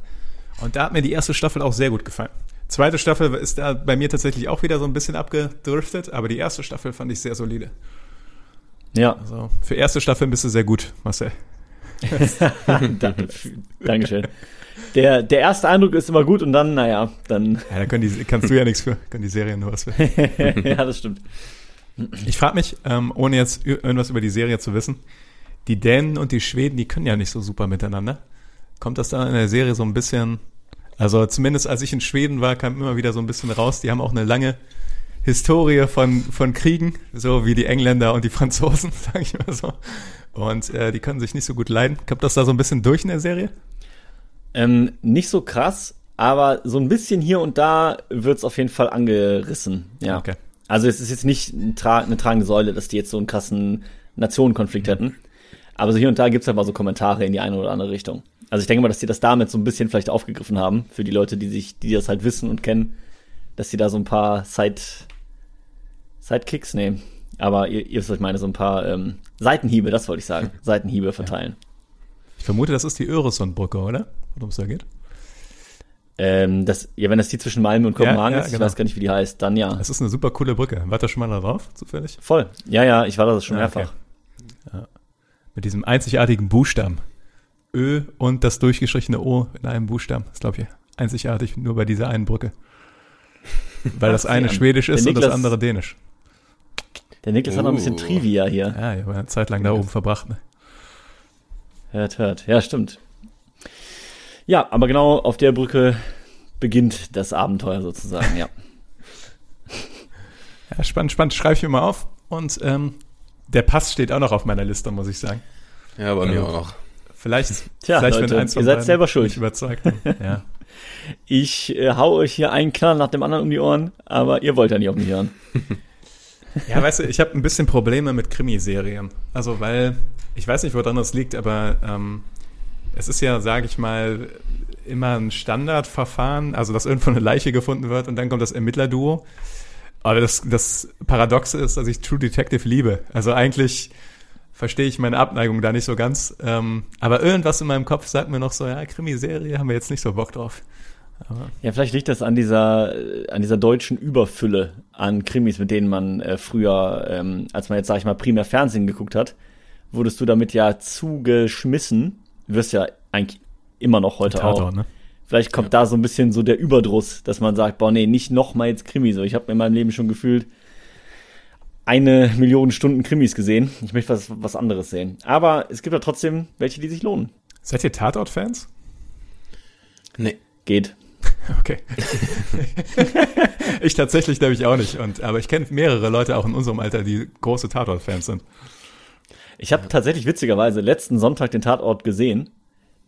Und da hat mir die erste Staffel auch sehr gut gefallen. Zweite Staffel ist da bei mir tatsächlich auch wieder so ein bisschen abgedriftet, aber die erste Staffel fand ich sehr solide. Ja, Also für erste Staffel bist du sehr gut, Marcel. (laughs) danke, Dankeschön. Der, der erste Eindruck ist immer gut und dann, naja, dann, Ja, da können die, kannst du ja nichts für, können die Serien nur was für. (laughs) ja, das stimmt. Ich frage mich, ähm, ohne jetzt irgendwas über die Serie zu wissen, die Dänen und die Schweden, die können ja nicht so super miteinander. Kommt das da in der Serie so ein bisschen, also zumindest als ich in Schweden war, kam immer wieder so ein bisschen raus, die haben auch eine lange Historie von, von Kriegen, so wie die Engländer und die Franzosen, (laughs) sage ich mal so. Und äh, die können sich nicht so gut leiden. Kommt das da so ein bisschen durch in der Serie? Ähm, nicht so krass, aber so ein bisschen hier und da wird's auf jeden Fall angerissen. Ja. Okay. Also es ist jetzt nicht ein tra eine tragende Säule, dass die jetzt so einen krassen Nationenkonflikt hätten. Aber so hier und da gibt's halt mal so Kommentare in die eine oder andere Richtung. Also ich denke mal, dass die das damit so ein bisschen vielleicht aufgegriffen haben, für die Leute, die sich, die das halt wissen und kennen, dass die da so ein paar Side, Sidekicks nehmen. Aber ihr, ihr wisst, was ich meine, so ein paar ähm, Seitenhiebe, das wollte ich sagen. (laughs) Seitenhiebe verteilen. Ich vermute, das ist die Öresundbrücke, oder? Worum es da geht. Ähm, das, ja, wenn das die zwischen Malmö und Kopenhagen ja, ist, ich genau. weiß gar nicht, wie die heißt, dann ja. Es ist eine super coole Brücke. Wart ihr schon mal da drauf, zufällig? Voll. Ja, ja, ich war da schon Ja, okay. mehrfach. Mit diesem einzigartigen Buchstaben. Ö und das durchgestrichene O in einem Buchstaben. Das glaube ich einzigartig nur bei dieser einen Brücke. (laughs) Weil das eine schwedisch ist und das Niklas- andere dänisch. Der Niklas hat noch ein bisschen Oh. Trivia hier. Ja, ich habe eine Zeit lang da oben verbracht. Ne? Hört, hört. Ja, stimmt. Ja, aber genau auf der Brücke beginnt das Abenteuer sozusagen, ja. (laughs) (laughs) Ja, spannend, spannend. Schreibe ich mir mal auf. Und ähm, der Pass steht auch noch auf meiner Liste, muss ich sagen. Ja, bei mir Ja. auch noch. Vielleicht, (laughs) Tja, vielleicht Leute, wenn eins ihr seid selber schuld. überzeugt. (laughs) Ja. Ich äh, hau euch hier einen Knall nach dem anderen um die Ohren, aber ihr wollt ja nicht auf mich hören. (laughs) Ja, weißt du, ich habe ein bisschen Probleme mit Krimiserien. Also, weil, ich weiß nicht, woran das liegt, aber ähm, es ist ja, sage ich mal, immer ein Standardverfahren, also dass irgendwo eine Leiche gefunden wird und dann kommt das Ermittlerduo. Aber das, das Paradoxe ist, dass ich True Detective liebe. Also eigentlich verstehe ich meine Abneigung da nicht so ganz. Ähm, aber irgendwas in meinem Kopf sagt mir noch so, ja, Krimiserie haben wir jetzt nicht so Bock drauf. Ja, vielleicht liegt das an dieser, an dieser deutschen Überfülle an Krimis, mit denen man äh, früher, ähm, als man jetzt, sag ich mal, primär Fernsehen geguckt hat, wurdest du damit ja zugeschmissen. Du wirst ja eigentlich immer noch heute auch. Tatort, ne? Vielleicht kommt da so ein bisschen so der Überdruss, dass man sagt, boah, nee, nicht noch mal jetzt Krimi. So, ich habe in meinem Leben schon gefühlt eine Million Stunden Krimis gesehen. Ich möchte was, was anderes sehen. Aber es gibt ja trotzdem welche, die sich lohnen. Seid ihr Tatort-Fans? Nee. Geht. Okay. (laughs) ich tatsächlich glaube ich auch nicht. Und, aber ich kenne mehrere Leute auch in unserem Alter, die große Tatort-Fans sind. Ich habe tatsächlich witzigerweise letzten Sonntag den Tatort gesehen.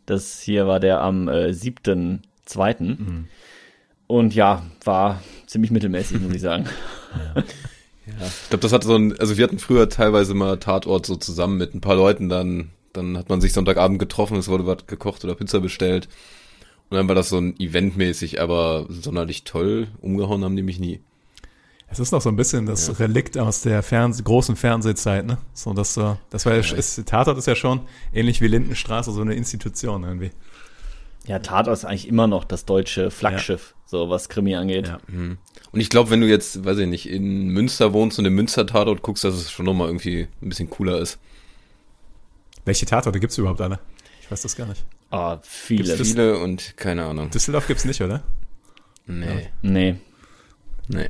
Das hier war der am äh, 7.2. Und ja, war ziemlich mittelmäßig, muss ich sagen. Ich glaube, das hat so ein, also wir hatten früher teilweise mal Tatort so zusammen mit ein paar Leuten, dann, dann hat man sich Sonntagabend getroffen, es wurde was gekocht oder Pizza bestellt. Und dann war das so ein Eventmäßig, aber sonderlich toll umgehauen haben die mich nie. Es ist noch so ein bisschen das Relikt aus der Fernseh großen Fernsehzeit, ne? So, das so, das war ja, ist, Tatort ist ja schon ähnlich wie Lindenstraße so eine Institution irgendwie. Ja, Tatort ist eigentlich immer noch das deutsche Flaggschiff, so was Krimi angeht. Ja. Und ich glaube, wenn du jetzt, weiß ich nicht, in Münster wohnst und im Münster-Tatort guckst, dass es schon nochmal irgendwie ein bisschen cooler ist. Welche Tatorte gibt's überhaupt alle? Ich weiß das gar nicht. Ah, viele. Gibt's Viele und keine Ahnung. Düsseldorf gibt's nicht, oder? Nee, Nee. nee.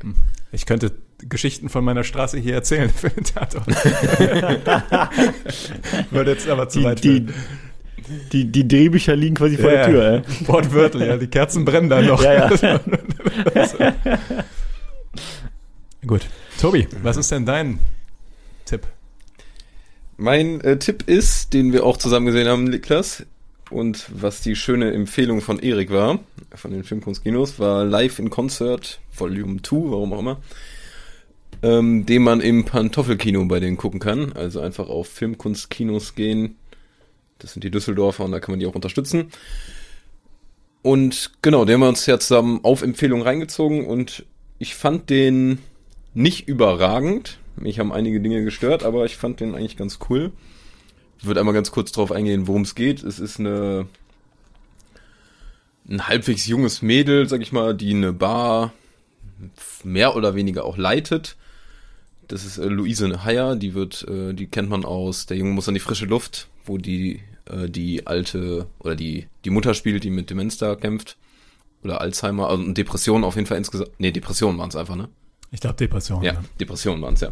Ich könnte Geschichten von meiner Straße hier erzählen (laughs) für den Tatort. (laughs) Würde jetzt aber zu Die, weit die, führen. Die, die Drehbücher liegen quasi vor Ja, der Tür. Wortwörtlich, ja, die Kerzen brennen da noch. Ja, ja. (laughs) Gut. Tobi, was ist denn dein Tipp? Mein äh, Tipp ist, den wir auch zusammen gesehen haben, Niklas, und was die schöne Empfehlung von Erik war, von den Filmkunstkinos, war Live in Concert Volume 2, warum auch immer, ähm, den man im Pantoffelkino bei denen gucken kann. Also einfach auf Filmkunstkinos gehen. Das sind die Düsseldorfer und da kann man die auch unterstützen. Und genau, den haben wir uns ja zusammen auf Empfehlung reingezogen und ich fand den nicht überragend. Mich haben einige Dinge gestört, aber ich fand den eigentlich ganz cool. Ich würde einmal ganz kurz drauf eingehen, worum es geht. Es ist eine ein halbwegs junges Mädel, sag ich mal, die eine Bar mehr oder weniger auch leitet. Das ist äh, Luise Heyer, die wird, äh, die kennt man aus Der Junge muss an die frische Luft, wo die äh, die alte oder die die Mutter spielt, die mit Demenz da kämpft oder Alzheimer, also Depression auf jeden Fall insgesamt. Nee, Depressionen waren es einfach, ne? Ich glaube Depression. Ja, Depressionen waren es, ja.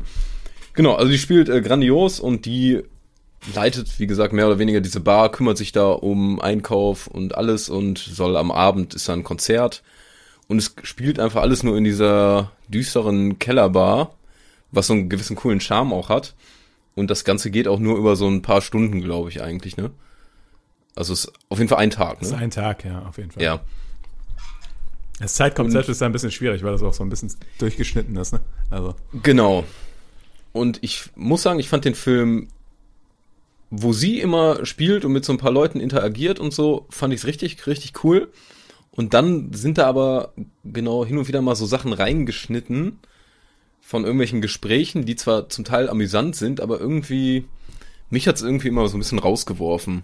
Genau, also die spielt äh, grandios und die leitet, wie gesagt, mehr oder weniger diese Bar, kümmert sich da um Einkauf und alles und soll am Abend ist da ein Konzert. Und es spielt einfach alles nur in dieser düsteren Kellerbar, was so einen gewissen coolen Charme auch hat. Und das Ganze geht auch nur über so ein paar Stunden, glaube ich, eigentlich, ne? Also es ist auf jeden Fall ein Tag, Das ist ne? ein Tag, ja, auf jeden Fall. Ja. Das Zeitkonzept Und- ist da ein bisschen schwierig, weil das auch so ein bisschen durchgeschnitten ist, ne? Also, Genau. Und ich muss sagen, ich fand den Film, wo sie immer spielt und mit so ein paar Leuten interagiert und so, fand ich es richtig, richtig cool. Und dann sind da aber genau hin und wieder mal so Sachen reingeschnitten von irgendwelchen Gesprächen, die zwar zum Teil amüsant sind, aber irgendwie, mich hat's irgendwie immer so ein bisschen rausgeworfen.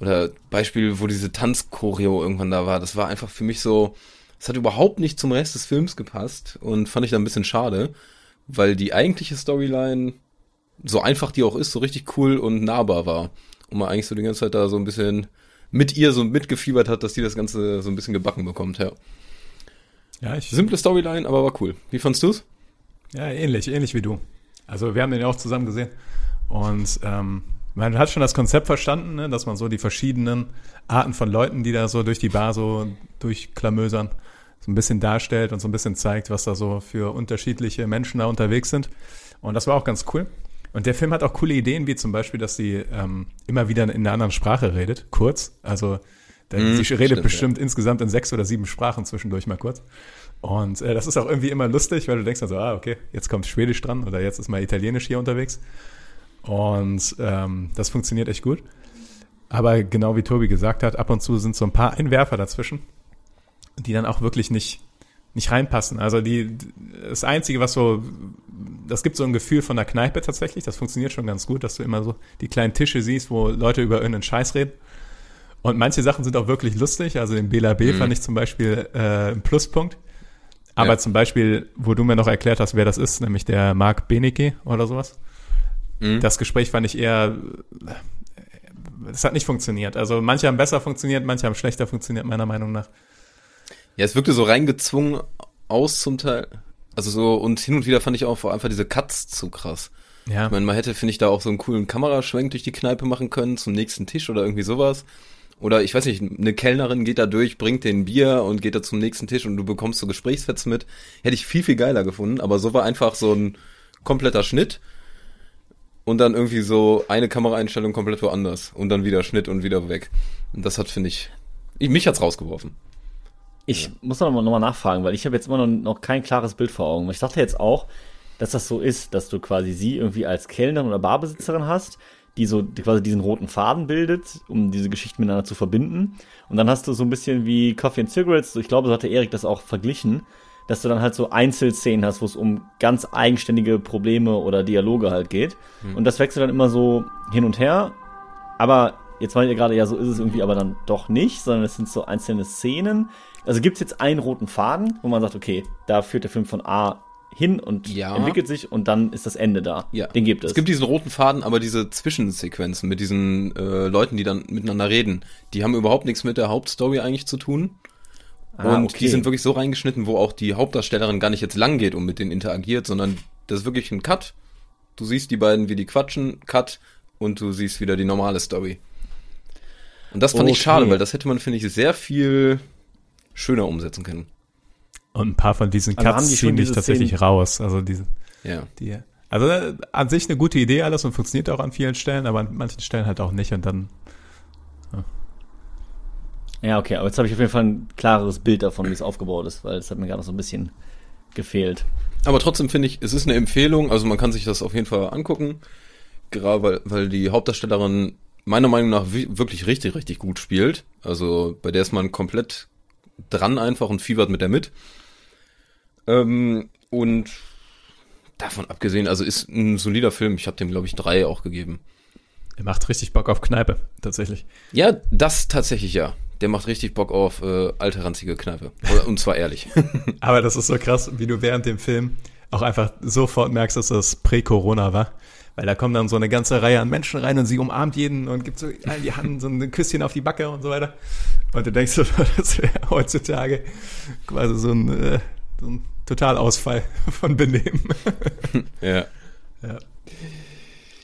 Oder Beispiel, wo diese Tanzchoreo irgendwann da war, das war einfach für mich so, es hat überhaupt nicht zum Rest des Films gepasst und fand ich dann ein bisschen schade, weil die eigentliche Storyline, so einfach die auch ist, so richtig cool und nahbar war. Und man eigentlich so die ganze Zeit da so ein bisschen mit ihr so mitgefiebert hat, dass die das Ganze so ein bisschen gebacken bekommt, ja. ja, ich, Simple Storyline, aber war cool. Wie fandst du's? Ja, ähnlich, ähnlich wie du. Also, wir haben den ja auch zusammen gesehen. Und, ähm, man hat schon das Konzept verstanden, ne, dass man so die verschiedenen Arten von Leuten, die da so durch die Bar so durchklamösern, so ein bisschen darstellt und so ein bisschen zeigt, was da so für unterschiedliche Menschen da unterwegs sind. Und das war auch ganz cool. Und der Film hat auch coole Ideen, wie zum Beispiel, dass sie ähm, immer wieder in einer anderen Sprache redet, kurz. Also da, Mhm, sie redet stimmt, bestimmt insgesamt in sechs oder sieben Sprachen zwischendurch mal kurz. Und äh, das ist auch irgendwie immer lustig, weil du denkst dann so, ah, okay, jetzt kommt Schwedisch dran oder jetzt ist mal Italienisch hier unterwegs. Und ähm, das funktioniert echt gut. Aber genau wie Tobi gesagt hat, ab und zu sind so ein paar Einwerfer dazwischen, die dann auch wirklich nicht, nicht reinpassen. Also die, das Einzige, was so, das gibt so ein Gefühl von der Kneipe tatsächlich, das funktioniert schon ganz gut, dass du immer so die kleinen Tische siehst, wo Leute über irgendeinen Scheiß reden. Und manche Sachen sind auch wirklich lustig. Also den Bela B fand ich zum Beispiel äh, ein Pluspunkt. Aber Ja. zum Beispiel, wo du mir noch erklärt hast, wer das ist, nämlich der Marc Benecke oder sowas. Mhm. Das Gespräch fand ich eher, das hat nicht funktioniert. Also manche haben besser funktioniert, manche haben schlechter funktioniert, meiner Meinung nach. Ja, es wirkte so reingezwungen aus zum Teil. Also so, und hin und wieder fand ich auch einfach diese Cuts zu krass. Ja. Ich meine, man hätte, finde ich, da auch so einen coolen Kameraschwenk durch die Kneipe machen können zum nächsten Tisch oder irgendwie sowas. Oder ich weiß nicht, eine Kellnerin geht da durch, bringt den Bier und geht da zum nächsten Tisch und du bekommst so Gesprächsfetzen mit. Hätte ich viel, viel geiler gefunden, aber so war einfach so ein kompletter Schnitt und dann irgendwie so eine Kameraeinstellung komplett woanders und dann wieder Schnitt und wieder weg. Und das hat, finde ich, ich, mich hat's rausgeworfen. Ich muss noch mal, noch mal nachfragen, weil ich habe jetzt immer noch, noch kein klares Bild vor Augen. Ich dachte jetzt auch, dass das so ist, dass du quasi sie irgendwie als Kellnerin oder Barbesitzerin hast, die so quasi diesen roten Faden bildet, um diese Geschichten miteinander zu verbinden. Und dann hast du so ein bisschen wie Coffee and Cigarettes, ich glaube, so hatte Erik das auch verglichen, dass du dann halt so Einzelszenen hast, wo es um ganz eigenständige Probleme oder Dialoge halt geht. Und das wechselt dann immer so hin und her. Aber jetzt meint ihr gerade, ja, so ist es irgendwie aber dann doch nicht, sondern es sind so einzelne Szenen. Also gibt es jetzt einen roten Faden, wo man sagt, okay, da führt der Film von A hin und Ja. entwickelt sich und dann ist das Ende da. Ja. Den gibt es. Es gibt diesen roten Faden, aber diese Zwischensequenzen mit diesen äh, Leuten, die dann miteinander reden, die haben überhaupt nichts mit der Hauptstory eigentlich zu tun. Ah, und okay. die sind wirklich so reingeschnitten, wo auch die Hauptdarstellerin gar nicht jetzt lang geht und mit denen interagiert, sondern das ist wirklich ein Cut. Du siehst die beiden, wie die quatschen, Cut, und du siehst wieder die normale Story. Und das fand ich Okay. schade, weil das hätte man, finde ich, sehr viel schöner umsetzen können. Und ein paar von diesen Also Cuts die schon ziehen dich tatsächlich Szenen- raus. Also diese, Ja. die, also äh, an sich eine gute Idee alles und funktioniert auch an vielen Stellen, aber an manchen Stellen halt auch nicht und dann, Ja, okay, aber jetzt habe ich auf jeden Fall ein klareres Bild davon, wie es aufgebaut ist, weil es hat mir gerade noch so ein bisschen gefehlt. Aber trotzdem finde ich, es ist eine Empfehlung, also man kann sich das auf jeden Fall angucken, gerade weil, weil die Hauptdarstellerin meiner Meinung nach wi- wirklich richtig, richtig gut spielt. Also bei der ist man komplett dran einfach und fiebert mit der mit. Ähm, und davon abgesehen, also ist ein solider Film. Ich habe dem, glaube ich, drei auch gegeben. er macht richtig Bock auf Kneipe, tatsächlich. Ja, das tatsächlich ja. der macht richtig Bock auf äh, alte ranzige Kneipe. (laughs) Und zwar ehrlich. (laughs) Aber das ist so krass, wie du während dem Film auch einfach sofort merkst, dass das Prä-Corona war. Weil da kommen dann so eine ganze Reihe an Menschen rein und sie umarmt jeden und gibt so allen die Hand, so ein Küsschen auf die Backe und so weiter. Und du denkst so, (laughs) das wäre heutzutage quasi so ein, äh, so ein Totalausfall (laughs) von Benehmen. ja. Ja.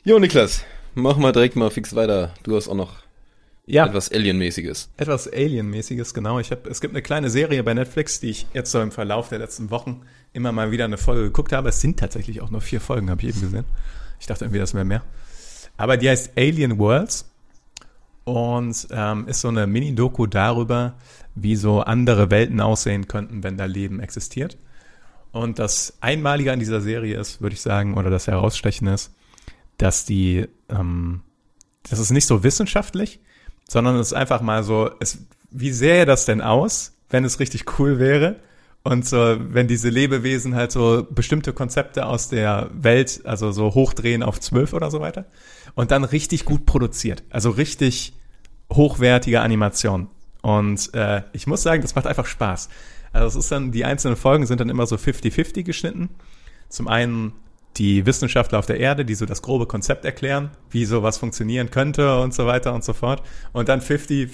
Jo, Niklas, mach mal direkt mal fix weiter. Du hast auch noch Ja, etwas Alien-mäßiges. etwas Alien-mäßiges, genau. Ich hab, es gibt eine kleine Serie bei Netflix, die ich jetzt so im Verlauf der letzten Wochen immer mal wieder eine Folge geguckt habe. Es sind tatsächlich auch nur vier Folgen, habe ich eben gesehen. Ich dachte irgendwie, das wäre mehr. Aber die heißt Alien Worlds und ähm, ist so eine Mini-Doku darüber, wie so andere Welten aussehen könnten, wenn da Leben existiert. Und das Einmalige an dieser Serie ist, würde ich sagen, oder das Herausstechende ist, dass die, ähm, das ist nicht so wissenschaftlich, sondern es ist einfach mal so, es, wie sähe das denn aus, wenn es richtig cool wäre? Und so, wenn diese Lebewesen halt so bestimmte Konzepte aus der Welt, also so hochdrehen auf zwölf oder so weiter, und dann richtig gut produziert. Also richtig hochwertige Animation. Und äh, ich muss sagen, das macht einfach Spaß. Also es ist dann, die einzelnen Folgen sind dann immer so 50-50 geschnitten. Zum einen die Wissenschaftler auf der Erde, die so das grobe Konzept erklären, wie sowas funktionieren könnte und so weiter und so fort. Und dann 50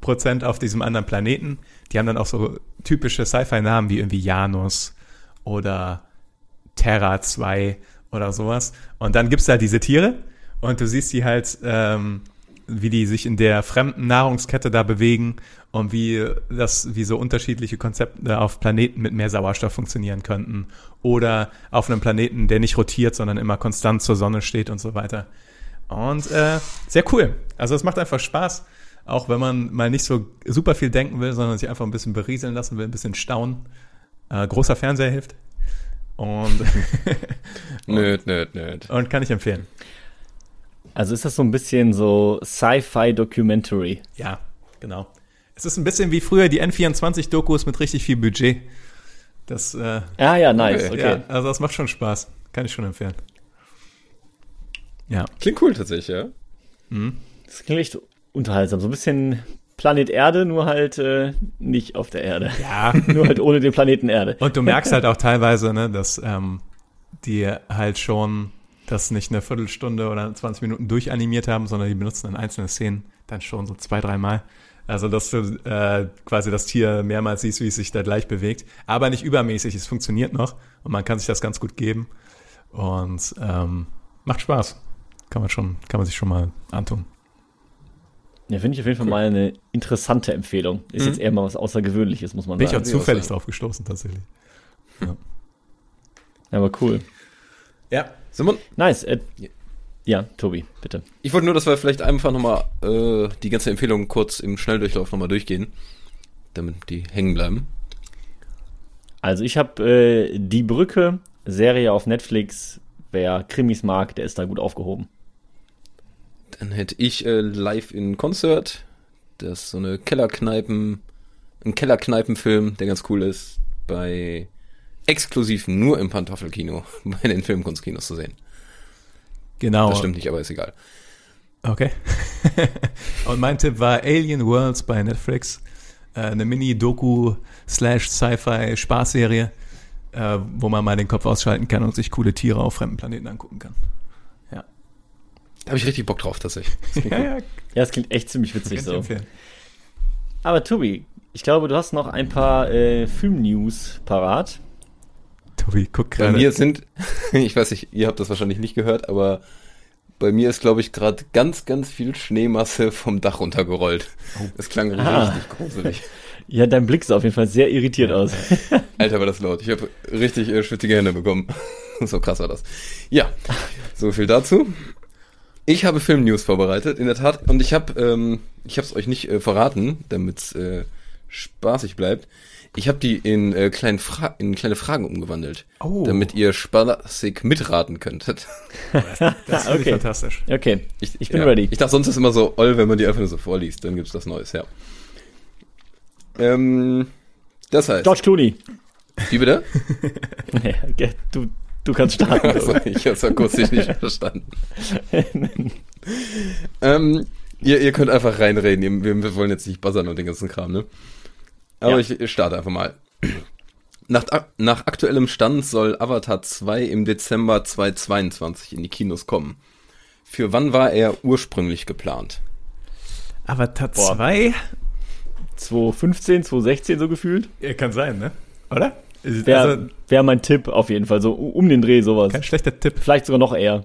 Prozent auf diesem anderen Planeten. Die haben dann auch so typische Sci-Fi-Namen wie irgendwie Janus oder Terra 2 oder sowas. Und dann gibt's da diese Tiere und du siehst die halt, ähm, wie die sich in der fremden Nahrungskette da bewegen und wie das, wie so unterschiedliche Konzepte auf Planeten mit mehr Sauerstoff funktionieren könnten. Oder auf einem Planeten, der nicht rotiert, sondern immer konstant zur Sonne steht und so weiter. Und äh, sehr cool. Also es macht einfach Spaß, auch wenn man mal nicht so super viel denken will, sondern sich einfach ein bisschen berieseln lassen will, ein bisschen staunen. Äh, großer Fernseher hilft. Und, (laughs) Nöd, nöd, nöd. und kann ich empfehlen. Also ist das so ein bisschen so Sci-Fi-Documentary. Ja, genau. Es ist ein bisschen wie früher die N24-Dokus mit richtig viel Budget. Das, äh, Ah ja, nice, Okay, okay. ja, also das macht schon Spaß. Kann ich schon empfehlen. Ja. Klingt cool tatsächlich, ja. Das klingt echt unterhaltsam. So ein bisschen Planet Erde, nur halt äh, nicht auf der Erde. Ja. (laughs) nur halt ohne den Planeten Erde. Und du merkst halt auch teilweise, ne, dass ähm, die halt schon das nicht eine Viertelstunde oder 20 Minuten durchanimiert haben, sondern die benutzen dann einzelne Szenen dann schon so zwei, dreimal. Also, dass du äh, quasi das Tier mehrmals siehst, wie es sich da gleich bewegt. Aber nicht übermäßig, es funktioniert noch und man kann sich das ganz gut geben. Und ähm, macht Spaß. Kann man schon, kann man sich schon mal antun. Ja, finde ich auf jeden Fall mal eine interessante Empfehlung. Ist jetzt eher mal was Außergewöhnliches, muss man Bin sagen. ich auch zufällig drauf gestoßen, tatsächlich. Aber cool. Ja. Simon, Nice. Äh, Ja. Tobi, bitte. ich wollte nur, dass wir vielleicht einfach nochmal äh, die ganze Empfehlung kurz im Schnelldurchlauf nochmal durchgehen, damit die hängen bleiben. Also ich habe äh, Die Brücke, Serie auf Netflix. Wer Krimis mag, der ist da gut aufgehoben. Dann hätte ich äh, live in Concert. Das ist so eine Kellerkneipen, ein Kellerkneipenfilm, der ganz cool ist, bei exklusiv nur im Pantoffelkino (laughs) bei den Filmkunstkinos zu sehen. Genau. Das stimmt nicht, aber ist egal. Okay. (laughs) und mein Tipp war Alien Worlds bei Netflix. Äh, eine Mini-Doku slash Sci-Fi Spaßserie, äh, wo man mal den Kopf ausschalten kann und sich coole Tiere auf fremden Planeten angucken kann. Ja. Da habe ich richtig Bock drauf, tatsächlich. Das klingt (laughs) cool. ja, Ja, es klingt echt ziemlich witzig so. empfehlen. Aber Tobi, ich glaube, du hast noch ein paar äh, Film-News parat. Tobi, guck Bei gerade. mir sind, (laughs) ich weiß nicht, ihr habt das wahrscheinlich nicht gehört, aber bei mir ist, glaube ich, gerade ganz, ganz viel Schneemasse vom Dach runtergerollt. Das klang Ah. richtig gruselig. Ja, dein Blick sah auf jeden Fall sehr irritiert aus. (laughs) Alter, war das laut. Ich habe richtig äh, schwitzige Hände bekommen. (laughs) so krass war das. Ja, so viel dazu. Ich habe Film-News vorbereitet, in der Tat. Und ich habe, ähm, ich habe es euch nicht äh, verraten, damit es äh, spaßig bleibt. Ich habe die in, äh, kleinen Fra in kleine Fragen umgewandelt, Oh. damit ihr spaßig mitraten könntet. (laughs) Das finde ich (laughs) Okay. fantastisch. Okay, Ich, ich bin ja, ready. Ich dachte, sonst ist immer so oll, wenn man die einfach nur so vorliest. Dann gibt's was Neues, ja. Ähm, das heißt, George Clooney. wie bitte? (laughs) Ja, okay, du, du kannst starten. Also, ich hab's akustisch nicht verstanden. ähm, Ihr, ihr könnt einfach reinreden. Wir, wir wollen jetzt nicht buzzern und den ganzen Kram, ne? Aber Ja. ich, starte einfach mal. Nach, nach aktuellem Stand soll Avatar 2 im Dezember 2022 in die Kinos kommen. Für wann war er ursprünglich geplant? Avatar Boah. 2? 2015, 2016 so gefühlt. Ja, kann sein, ne? Oder? Wäre Also, wär mein Tipp auf jeden Fall, so um den Dreh sowas. kein schlechter Tipp. Vielleicht sogar noch eher.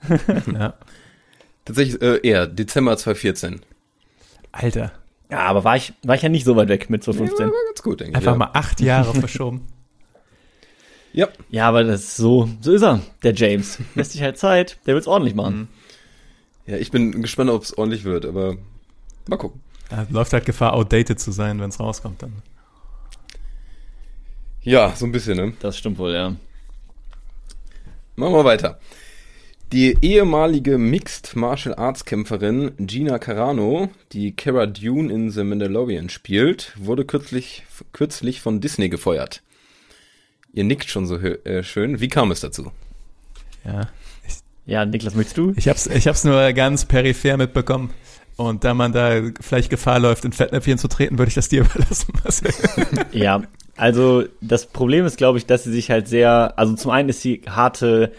(laughs) Ja. Tatsächlich äh, eher Dezember 2014. Alter. Ja, aber war ich, war ich ja nicht so weit weg mit Ja, 2015. war ganz gut, denke ich. Einfach ja. mal acht Jahre (laughs) verschoben. Ja, Ja, aber das ist so, so ist er, der James. Lässt sich halt Zeit, der will's ordentlich machen. ja, ich bin gespannt, ob es ordentlich wird, aber mal gucken. Da läuft halt Gefahr, outdated zu sein, wenn es rauskommt dann. Ja, so ein bisschen, ne? Das stimmt wohl, ja. Machen wir weiter. Die ehemalige Mixed Martial Arts Kämpferin Gina Carano, die Cara Dune in The Mandalorian spielt, wurde kürzlich, kürzlich von Disney gefeuert. Ihr nickt schon so äh, schön. Wie kam es dazu? Ja. Ja, Niklas, möchtest du? Ich hab's, ich hab's nur ganz peripher mitbekommen. Und da man da vielleicht Gefahr läuft, in Fettnäpfchen zu treten, würde ich das dir (laughs) überlassen. Marcel. (laughs) Ja, also das Problem ist, glaube ich, dass sie sich halt sehr, also zum einen ist sie harte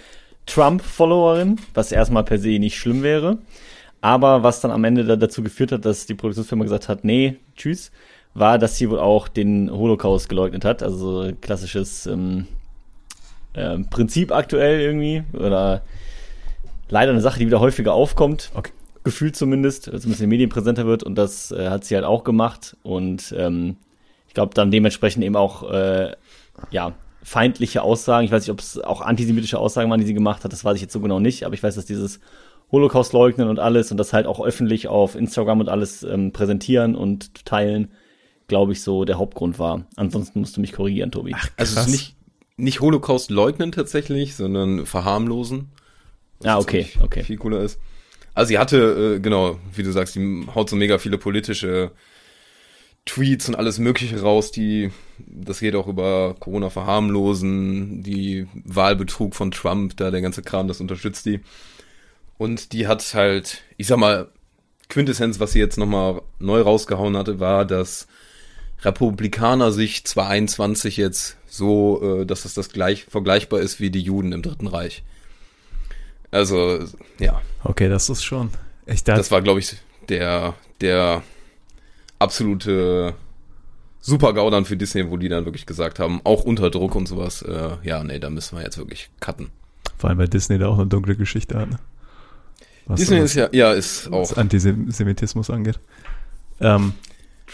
Trump-Followerin, was erstmal per se nicht schlimm wäre. Aber was dann am Ende da dazu geführt hat, dass die Produktionsfirma gesagt hat, nee, tschüss, war, dass sie wohl auch den Holocaust geleugnet hat. Also so klassisches ähm, ähm, Prinzip aktuell irgendwie. Oder leider eine Sache, die wieder häufiger aufkommt. Okay. Gefühlt zumindest, ein bisschen in den Medien präsenter wird. Und das äh, hat sie halt auch gemacht. Und ähm, ich glaube, dann dementsprechend eben auch äh, ja, feindliche Aussagen. Ich weiß nicht, ob es auch antisemitische Aussagen waren, die sie gemacht hat. Das weiß ich jetzt so genau nicht. Aber ich weiß, dass dieses Holocaust leugnen und alles und das halt auch öffentlich auf Instagram und alles ähm, präsentieren und teilen, glaube ich, so der Hauptgrund war. Ansonsten musst du mich korrigieren, Tobi. Also es Krass. ist nicht, nicht Holocaust leugnen tatsächlich, sondern verharmlosen. Was Ah, okay, okay. Viel cooler ist. Also sie hatte, äh, genau, wie du sagst, die haut so mega viele politische Tweets und alles Mögliche raus, die, das geht auch über Corona verharmlosen, die Wahlbetrug von Trump, da der ganze Kram, das unterstützt die. Und die hat halt, ich sag mal, Quintessenz, was sie jetzt nochmal neu rausgehauen hatte, war, dass Republikaner sich 2021 jetzt so, äh, dass es das gleich vergleichbar ist wie die Juden im Dritten Reich. Also, ja, Okay, das ist schon. Ich dachte, das war, glaube ich, der, der absolute Super-GAU dann für Disney, wo die dann wirklich gesagt haben, auch unter Druck und sowas, äh, ja, nee, da müssen wir jetzt wirklich cutten. vor allem, weil Disney da auch eine dunkle Geschichte hat. Ne? Was Disney so- ist ja, ja, ist was auch, Antisemitismus angeht. Ähm,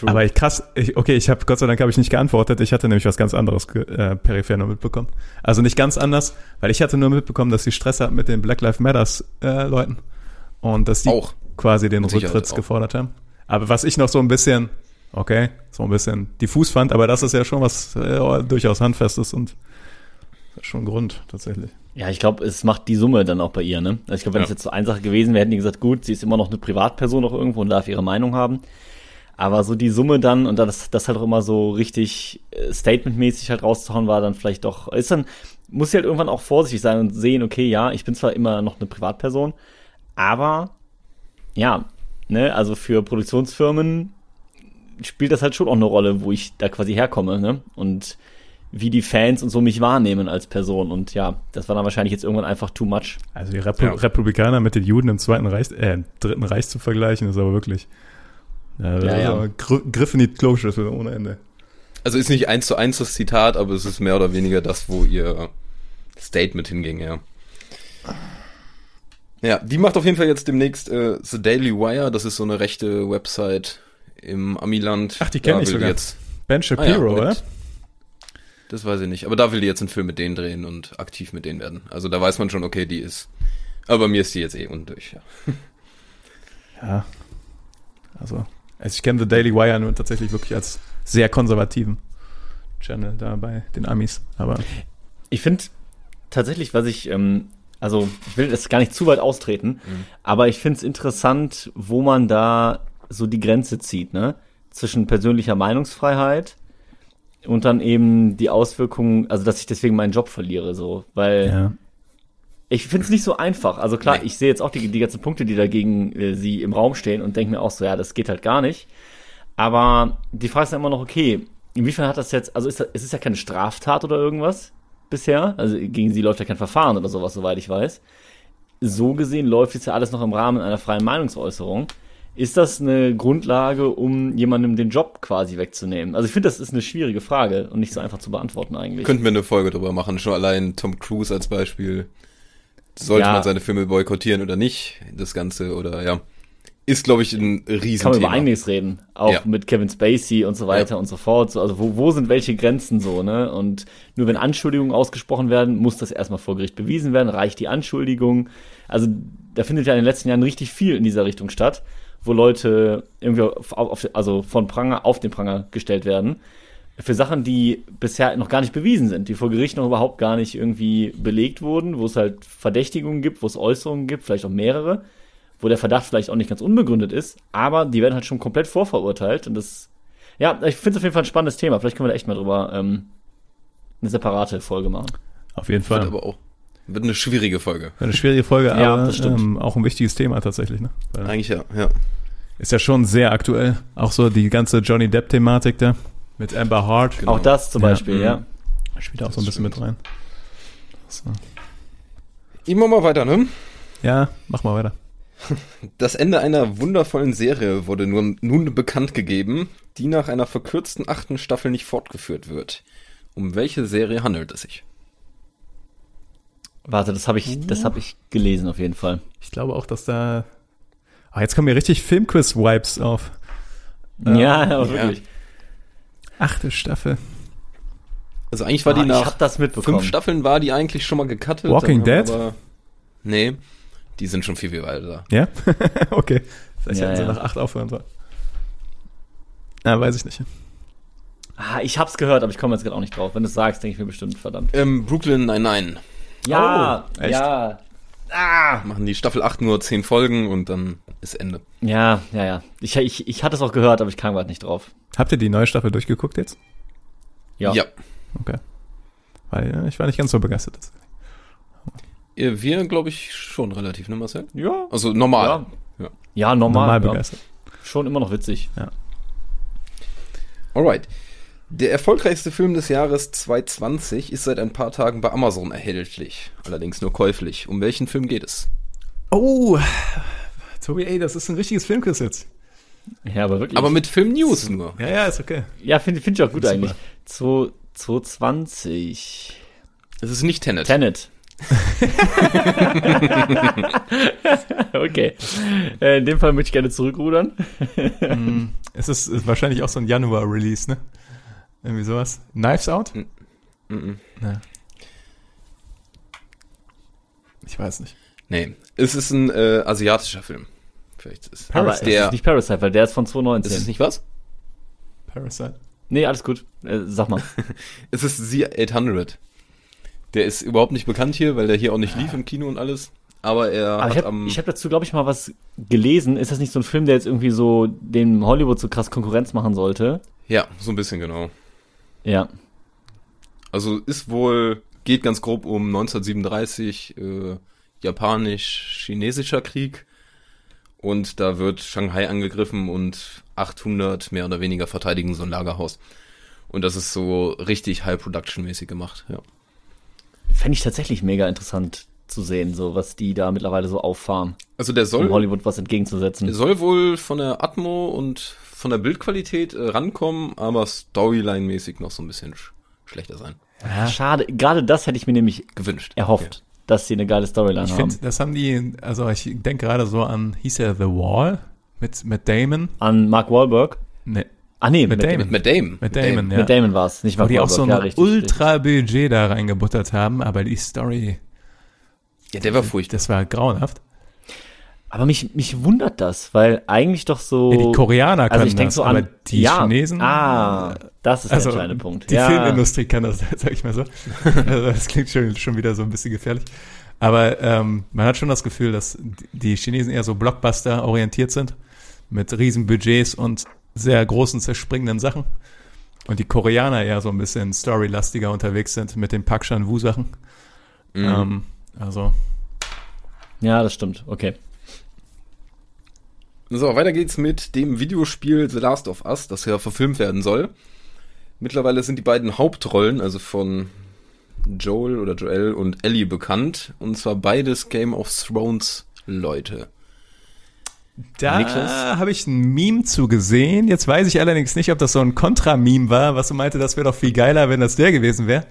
aber ich krass, ich, okay, ich habe Gott sei Dank habe ich nicht geantwortet. Ich hatte nämlich was ganz anderes äh, peripher nur mitbekommen. Also nicht ganz anders, weil ich hatte nur mitbekommen, dass sie Stress hatten mit den Black Lives Matters äh, Leuten und dass die Auch. quasi den Rücktritt gefordert haben. Aber was ich noch so ein bisschen, okay, so ein bisschen diffus fand, aber das ist ja schon was äh, durchaus handfestes und schon ein Grund tatsächlich. Ja, ich glaube, es macht die Summe dann auch bei ihr, ne? Also ich glaube, wenn Ja. es jetzt so eine Sache gewesen wäre, hätten die gesagt, gut, sie ist immer noch eine Privatperson noch irgendwo und darf ihre Meinung haben. Aber so die Summe dann und das, das halt auch immer so richtig äh, statementmäßig halt rauszuhauen war, dann vielleicht doch, ist dann, muss sie halt irgendwann auch vorsichtig sein und sehen, okay, ja, ich bin zwar immer noch eine Privatperson, aber ja, ne, also für Produktionsfirmen spielt das halt schon auch eine Rolle, wo ich da quasi herkomme, ne? Und wie die Fans und so mich wahrnehmen als Person. Und ja, das war dann wahrscheinlich jetzt irgendwann einfach too much. Also die Repu Ja. Republikaner mit den Juden im Zweiten Reich, äh, im Dritten Reich zu vergleichen, ist aber wirklich ja, Ja, ja. Gr Griff in die Kloschüssel ohne Ende. also ist nicht eins zu eins das Zitat, aber es ist mehr oder weniger das, wo ihr Statement hinging, ja. Ja, die macht auf jeden Fall jetzt demnächst äh, The Daily Wire, das ist so eine rechte Website im Amiland. Ach, die kenn Da ich sogar. Jetzt, Ben Ah ja, Shapiro, oder? Das weiß ich nicht. Aber da will die jetzt einen Film mit denen drehen und aktiv mit denen werden. Also da weiß man schon, okay, die ist. Aber bei mir ist die jetzt eh undurch, ja. (laughs) Ja. Also, also ich kenne The Daily Wire nur tatsächlich wirklich als sehr konservativen Channel da bei den Amis. Aber Ich finde tatsächlich, was ich, ähm, also ich will das gar nicht zu weit austreten, aber ich finde es interessant, wo man da so die Grenze zieht, ne? Zwischen persönlicher Meinungsfreiheit und dann eben die Auswirkungen, also dass ich deswegen meinen Job verliere, so. Weil ja. Ich finde es nicht so einfach. Also klar, Nee. ich sehe jetzt auch die, die ganzen Punkte, die dagegen äh, sie im Raum stehen und denke mir auch so, ja, das geht halt gar nicht. Aber die Frage ist dann immer noch, okay, inwiefern hat das jetzt, also ist das, es ist ja keine Straftat oder irgendwas bisher. Also gegen sie läuft ja kein Verfahren oder sowas, soweit ich weiß. So gesehen läuft jetzt ja alles noch im Rahmen einer freien Meinungsäußerung. Ist das eine Grundlage, um jemandem den Job quasi wegzunehmen? Also ich finde, das ist eine schwierige Frage und nicht so einfach zu beantworten eigentlich. Könnten wir eine Folge drüber machen, schon allein Tom Cruise als Beispiel. Sollte Ja. man seine Filme boykottieren oder nicht? Das Ganze oder ja. Ist, glaube ich, ein kann man über einiges reden. Auch Ja. mit Kevin Spacey und so weiter Ja. und so fort. So, also wo, wo sind welche Grenzen so, ne? Und nur wenn Anschuldigungen ausgesprochen werden, muss das erstmal vor Gericht bewiesen werden, reicht die Anschuldigung. Also da findet ja in den letzten Jahren richtig viel in dieser Richtung statt, wo Leute irgendwie auf, auf, also von Pranger auf den Pranger gestellt werden. Für Sachen, die bisher noch gar nicht bewiesen sind, die vor Gericht noch überhaupt gar nicht irgendwie belegt wurden, wo es halt Verdächtigungen gibt, wo es Äußerungen gibt, vielleicht auch mehrere wo der Verdacht vielleicht auch nicht ganz unbegründet ist, aber die werden halt schon komplett vorverurteilt und das, ja, ich finde es auf jeden Fall ein spannendes Thema. Vielleicht können wir da echt mal drüber ähm, eine separate Folge machen. Auf jeden Fall. aber auch. Wird eine schwierige Folge. Eine schwierige Folge, (laughs) Ja, aber das stimmt. ähm, auch ein wichtiges Thema tatsächlich. Ne? Weil Eigentlich ja, ja. ist ja schon sehr aktuell. Auch so die ganze Johnny Depp-Thematik da mit Amber Hart. Genau. Auch das zum Ja. Beispiel, Mhm. ja. Spielt auch so ein bisschen mit rein. So. Immer mal weiter, ne? Ja, mach mal weiter. Das Ende einer wundervollen Serie wurde nun, nun bekannt gegeben, die nach einer verkürzten achten Staffel nicht fortgeführt wird. Um welche Serie handelt es sich? Warte, das habe ich, das habe ich gelesen auf jeden Fall. Ich glaube auch, dass da. Ah, jetzt kommen mir richtig Filmquiz-Vibes auf. Ja, ja, aber Ja. wirklich. Achte Staffel. Also eigentlich war Ah, die ich nach habe das mitbekommen. fünf Staffeln war die eigentlich schon mal gecuttet. Walking Dead? Aber, nee, die sind schon viel, viel weiter. Ja? (laughs) okay. Vielleicht Ja, hätten sie ja. nach acht aufhören sollen. Ah, weiß ich nicht. Ah, ich hab's gehört, aber ich komme jetzt gerade auch nicht drauf. Wenn du es sagst, denke ich mir bestimmt, verdammt. Ähm, Brooklyn Nine-Nine Ja, Oh, echt? ja. Ah. machen die Staffel 8 nur 10 Folgen und dann ist Ende. Ja, ja, ja. Ich, ich, ich hatte es auch gehört, aber ich kam gerade nicht drauf. Habt ihr die neue Staffel durchgeguckt jetzt? Ja. ja. Okay. Weil ja, ich war nicht ganz so begeistert. Äh, Wir, glaube ich, schon relativ, ne, Marcel? Ja. Also normal. Ja. Ja. Ja, normal. Normal ja. begeistert. Schon immer noch witzig. Alright. Der erfolgreichste Film des Jahres 2020 ist seit ein paar Tagen bei Amazon erhältlich. Allerdings nur käuflich. Um welchen Film geht es? Oh, Tobi, ey, das ist ein richtiges Filmquiz jetzt. Ja, aber wirklich. Aber mit Film-News nur. Ja, ja, ist okay. ja, finde find ich auch gut eigentlich. 2, 220. Es ist nicht Tenet. Tenet. (laughs) okay. Äh, in dem Fall möchte ich gerne zurückrudern. Es ist, ist wahrscheinlich auch so ein Januar-Release, ne? Irgendwie sowas. Knives Out? Mhm. Ja. Ich weiß nicht. Nee, es ist ein äh, asiatischer Film. Vielleicht ist Aber es der. ist nicht Parasite, weil der ist von ist 2019. es nicht was? Parasite. nee, alles gut. Äh, sag mal. (laughs) Es ist The 800. Der ist überhaupt nicht bekannt hier, weil der hier auch nicht lief im Kino und alles. Aber er Aber hat ich habe am. hab dazu, glaube ich, mal was gelesen. Ist das nicht so ein Film, der jetzt irgendwie so dem Hollywood so krass Konkurrenz machen sollte? ja, so ein bisschen genau. Ja. Also ist wohl, geht ganz grob um 1937, äh, japanisch-chinesischer Krieg. Und da wird Shanghai angegriffen und 800 mehr oder weniger verteidigen so ein Lagerhaus. Und das ist so richtig High-Production-mäßig gemacht, ja. Fände ich tatsächlich mega interessant zu sehen, so was die da mittlerweile so auffahren, Also der um soll, Hollywood was entgegenzusetzen. der soll wohl von der Atmo und von der Bildqualität äh, rankommen, aber Storyline-mäßig noch so ein bisschen sch schlechter sein. Schade, gerade das hätte ich mir nämlich Gewünscht. erhofft, dass sie eine geile Storyline Ich haben. finde, das haben die, also ich denke gerade so an, hieß er The Wall mit, mit Damon? An Mark Wahlberg. Ne, Ah nee, Mit mit, Damon. Mit, Damon. mit Damon, ja. Mit Damon war es, nicht Wo Mark die auch Wahlberg. so ein ja. Ultra-Budget da reingebuttert haben, aber die Story, Ja, der war furchtbar. das war grauenhaft. Aber mich, mich wundert das, weil eigentlich doch so. Ja, die Koreaner können also ich denk das, so an, aber die ja, Chinesen. Ah, das ist also der entscheidende Punkt. Die ja. Filmindustrie kann das, (laughs) sag ich mal so. also das klingt schon, schon wieder so ein bisschen gefährlich. Aber ähm, man hat schon das Gefühl, dass die Chinesen eher so Blockbuster orientiert sind, mit riesen Budgets und sehr großen zerspringenden Sachen. Und die Koreaner eher so ein bisschen storylastiger unterwegs sind mit den Park Chan-Woo Sachen. Mhm. Ähm, also Ja, das stimmt. Okay. So, weiter geht's mit dem Videospiel The Last of Us, das ja verfilmt werden soll. Mittlerweile sind die beiden Hauptrollen, also von Joel oder Joel und Ellie bekannt. Und zwar beides Game of Thrones Leute. Da habe ich ein Meme zu gesehen. Jetzt weiß ich allerdings nicht, ob das so ein Kontra-Meme war, was du meinte, das wäre doch viel geiler, wenn das der gewesen wäre.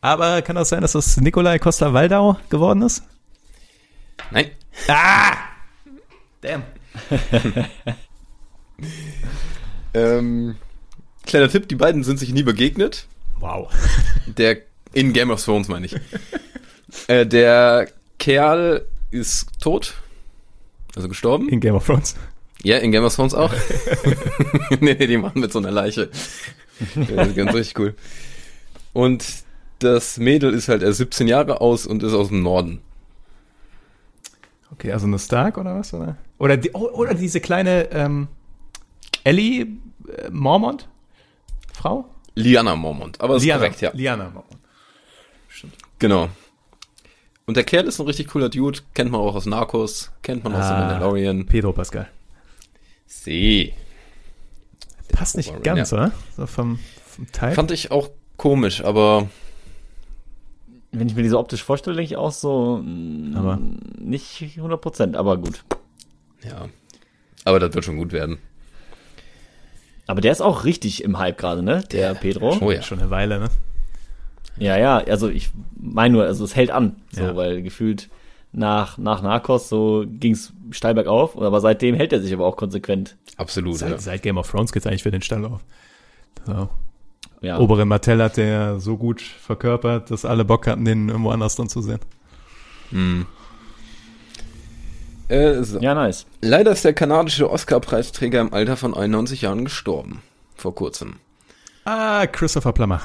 Aber kann das sein, dass das Nikolai Costa-Waldau geworden ist? Nein. Damn. Ähm, kleiner Tipp, die beiden sind sich nie begegnet. Wow. Der in Game of Thrones meine ich. äh, der Kerl ist tot. Also gestorben. In Game of Thrones. Ja, in Game of Thrones auch. (laughs) nee, nee, die machen mit so einer Leiche. Das ist ganz richtig cool. Und das Mädel ist halt erst 17 Jahre aus und ist aus dem Norden. Okay, also eine Stark oder was? Oder, oder, die, oh, oder diese kleine ähm, Ellie äh, Mormont? Frau? Liana Mormont. Aber ist Liana, korrekt, ja. Liana Mormont. Genau. Und der Kerl ist ein richtig cooler Dude. Kennt man auch aus Narcos. Kennt man aus The Ah. Mandalorian. Pedro Pascal. See. Passt nicht Warren, ganz, ja. oder? So vom, vom Teil. Fand ich auch komisch, aber Wenn ich mir diese optisch vorstelle, denke ich auch so, mm, Aber- nicht 100 Prozent, aber gut. Ja. Aber das wird schon gut werden. Aber der ist auch richtig im Hype gerade, ne? Der Pedro. Oh ja. Schon eine Weile, ne? Ja, ja, also ich meine nur, also es hält an, so, Ja. weil gefühlt nach, nach Narcos so ging's steil bergauf, aber seitdem hält er sich aber auch konsequent. Absolut, Seit, ja. seit Game of Thrones geht's eigentlich für den Stall auf. So. Ja. Oberen Martell hat der so gut verkörpert, dass alle Bock hatten, den irgendwo anders drin zu sehen. Äh, so. ja, nice. Leider ist der kanadische Oscar-Preisträger im Alter von 91 Jahren gestorben. Vor kurzem. Ah, Christopher Plummer.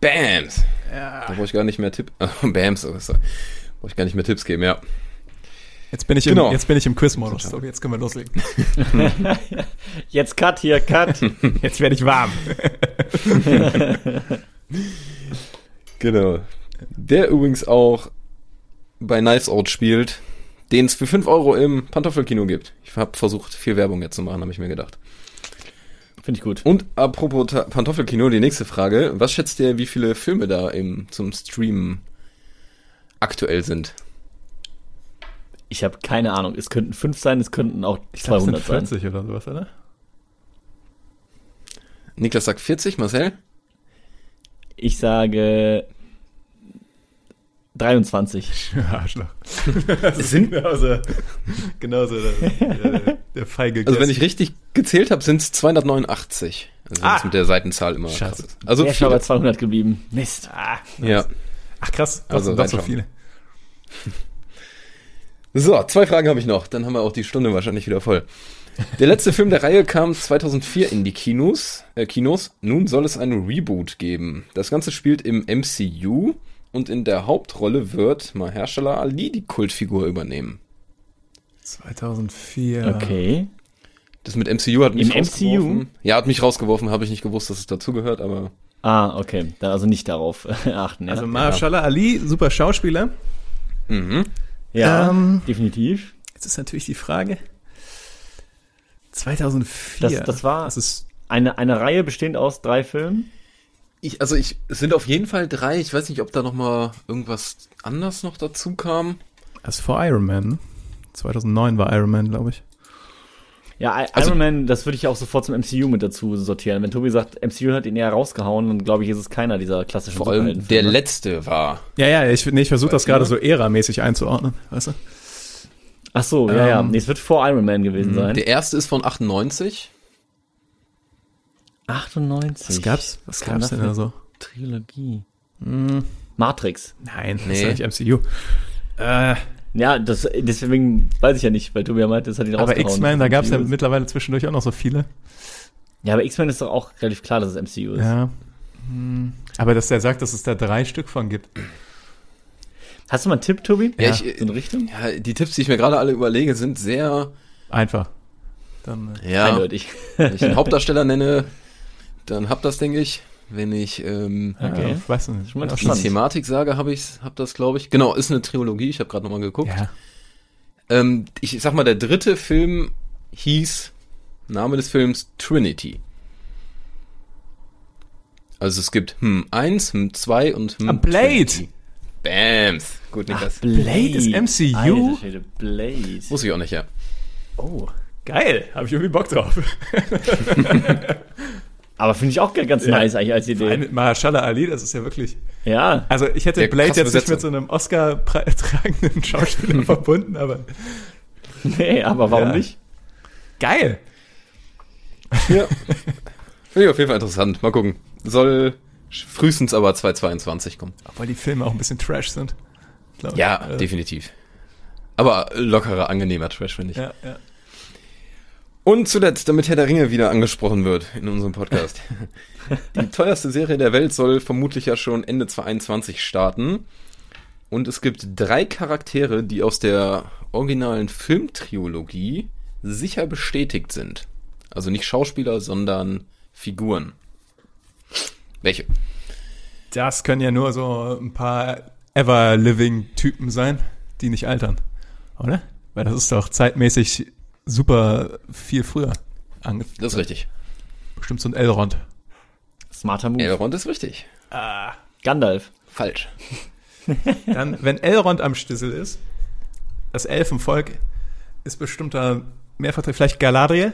Bams! Da brauche ich gar nicht mehr Tipp. Äh, (laughs) Bams, oh, sorry. Brauche ich gar nicht mehr Tipps geben, ja. Jetzt bin ich Genau. im, jetzt bin ich im Quiz-Modus. So, jetzt können wir loslegen. (laughs) Jetzt Cut hier, Cut. (laughs) Jetzt werde ich warm. Genau. Der übrigens auch bei Knives Out spielt, den es für 5 Euro im Pantoffelkino gibt. Ich habe versucht, viel Werbung jetzt zu machen, habe ich mir gedacht. Finde ich gut. Und apropos Ta- Pantoffelkino, die nächste Frage. Was schätzt ihr, wie viele Filme da im, zum Streamen aktuell sind? Ich habe keine Ahnung. Es könnten fünf sein, es könnten auch Ich glaube, es 200 sind sein. 40 oder sowas, oder? Niklas sagt 40, Marcel? Ich sage 23. (laughs) Arschloch. (laughs) Das ist genauso, genauso der, der, der feige Also wenn Guess. ich richtig gezählt habe, sind es 289. Also wenn Ah. es mit der Seitenzahl immer Scheiße. krass ist. Also ist schon bei viele. 200 geblieben. Mist. Ja. Ach krass, das Also sind doch so viele. (laughs) So, zwei Fragen habe ich noch. Dann haben wir auch die Stunde wahrscheinlich wieder voll. Der letzte Film der Reihe kam 2004 in die Kinos. Äh, Kinos. Nun soll es einen Reboot geben. Das Ganze spielt im MCU und in der Hauptrolle wird Mahershala Ali die Kultfigur übernehmen. 2004. Okay. Das mit MCU hat mich Im rausgeworfen. MCU? Ja, hat mich rausgeworfen. Habe ich nicht gewusst, dass es dazugehört, aber Ah, okay. Also nicht darauf (laughs) achten. Ja. Also Mahershala Ali, super Schauspieler. Ja, Ähm, definitiv. Jetzt ist natürlich die Frage. 2004. Das- das war- Das ist Eine, eine Reihe bestehend aus drei Filmen. Ich, also ich, es sind auf jeden Fall drei. Ich weiß nicht, ob da noch mal irgendwas anders noch dazu kam. das ist vor Iron Man. Ne? 2009 war Iron Man, glaube ich. Ja, I Also- Iron Man, das würde ich auch sofort zum MCU mit dazu sortieren. Wenn Tobi sagt, MCU hat ihn eher rausgehauen, dann glaube ich, ist es keiner dieser klassischen Vor allem der letzte war. Ja, ja, ich, nee, ich versuche das gerade so ära-mäßig einzuordnen, weißt du? Ach so, ja, ja. Ähm, Nee, es wird vor Iron Man gewesen sein. Der erste ist von 98. 98. Was gab's, was kam gab's das denn da so? Trilogie. Matrix. Nein, das Nee. ist ja nicht MCU. Äh, Ja, das, deswegen weiß ich ja nicht, weil Tobi ja meinte, das hat ihn aber. X-Men, da gab's ja mittlerweile zwischendurch auch noch so viele. Ja, aber X-Men ist doch auch relativ klar, dass es MCU ist. Ja. Hm. Aber dass der sagt, dass es da drei Stück von gibt. Hast du mal einen Tipp, Tobi? Ja, ich- so in Richtung? Ja, die Tipps, die ich mir gerade alle überlege, sind sehr, Einfach. Dann, ja, Eindeutig. wenn ich einen Hauptdarsteller nenne, dann hab das, denke ich. Wenn ich ähm, Okay. ja, weiß nicht. Schon mal die. Thematik sage, habe ich hab das, glaube ich. Genau, ist eine Trilogie, ich habe gerade nochmal geguckt. Ja. Ähm, ich sag mal, der dritte Film hieß, Name des Films, Trinity. Also es gibt Hm 1, Hm 2 und Hm Ah, Blade. Trinity. Bams. Gut, Niklas. Blade ist MCU? Alter Schwede, Blade. Muss ich auch nicht, ja. Oh, geil. Habe ich irgendwie Bock drauf. (laughs) (laughs) Aber finde ich auch ganz nice eigentlich als Idee. Mit Mahershala Ali, das ist ja wirklich. Ja. Also ich hätte Ja, Blade jetzt nicht mit so einem Oscar-tragenden (laughs) Schauspieler (laughs) verbunden, aber Nee, aber warum Ja. nicht? geil. Ja. (laughs) Finde ich auf jeden Fall interessant. Mal gucken. Soll frühestens aber 2022 kommen. Obwohl die Filme auch ein bisschen Trash sind. glaub ich. Ja, Äh, definitiv. Aber lockerer, angenehmer Trash, finde ich. Ja, ja. Und zuletzt, damit Herr der Ringe wieder angesprochen wird in unserem Podcast. (laughs) Die teuerste Serie der Welt soll vermutlich ja schon Ende 2021 starten. Und es gibt drei Charaktere, die aus der originalen Filmtrilogie sicher bestätigt sind. Also nicht Schauspieler, sondern Figuren. Welche? Das können ja nur so ein paar Ever-Living-Typen sein, die nicht altern. Oder? Weil das ist doch zeitmäßig super viel früher. Ange Das ist richtig. Bestimmt so ein Elrond. Smarter Move. Elrond ist richtig. Gandalf. Falsch. (laughs) Dann, wenn Elrond am Stissel ist, das Elfenvolk ist bestimmt da mehrfach, vielleicht Galadriel?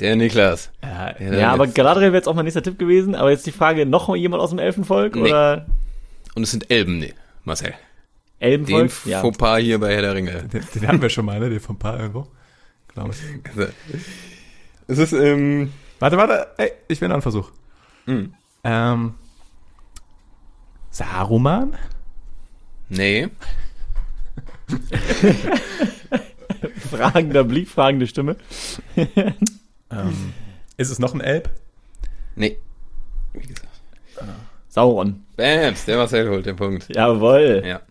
Der Niklas. Ja, Ja, Ja, aber Galadriel wäre jetzt auch mein nächster Tipp gewesen. Aber jetzt die Frage, noch jemand aus dem Elfenvolk Nee. oder Und es sind Elben, nee, Marcel. Den Elbenvolk? Ja. Fauxpas hier bei Herr der Ringe. den, den haben wir schon mal, ne? Den von Paar irgendwo. Glaube ich. Also, Es ist, ähm, Warte, warte, ey, ich will noch einen Versuch. Mhm. Ähm, Saruman? nee. (laughs) Fragender Blick, fragende Stimme. (laughs) Ähm, ist es noch ein Elb? Nee. Wie gesagt. Sauron. Bams, der Marcel holt den Punkt. Jawohl. Ja.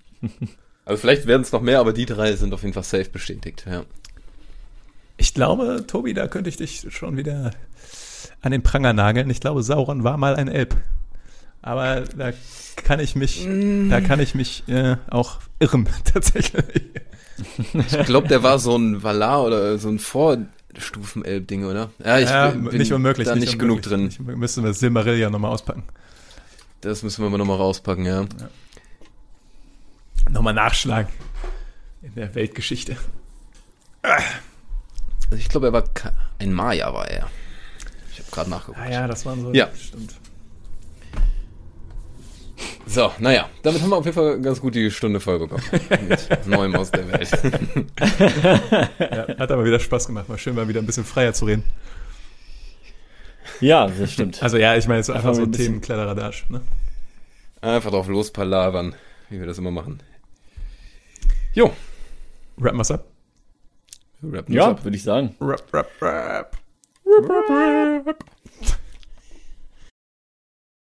Also vielleicht werden es noch mehr, aber die drei sind auf jeden Fall safe bestätigt. Ja. Ich glaube, Tobi, da könnte ich dich schon wieder an den Pranger nageln. Ich glaube, Sauron war mal ein Elb. Aber da kann ich mich, da kann ich mich äh, auch irren, (laughs) tatsächlich. Ich glaube, der war so ein Valar oder so ein Vorstufen-Elb-Ding, oder? Ja, ich ja, bin nicht unmöglich. da nicht, genug drin. Ich, müssen wir Silmarillion nochmal auspacken. Das müssen wir mal nochmal rauspacken, ja. Nochmal nachschlagen. In der Weltgeschichte. Also ich glaube, er war ein Maya, war er. Ich habe gerade nachgeguckt. Ah ja, das waren so. Ja. Stimmt. So, naja, damit haben wir auf jeden Fall ganz gut die Stunde voll bekommen. (laughs) Mit Neuem aus der Welt. (laughs) Ja, hat aber wieder Spaß gemacht. Mal schön mal wieder ein bisschen freier zu reden. Ja, das stimmt. Also ja, ich meine, so einfach Einfach so ein Themen Kladderadatsch, ne? Einfach drauf lospalavern, wie wir das immer machen. Jo. Rappen wir's ab. Das Ja, würde ich sagen. Rap, rap, rap. Rap, rap, rap.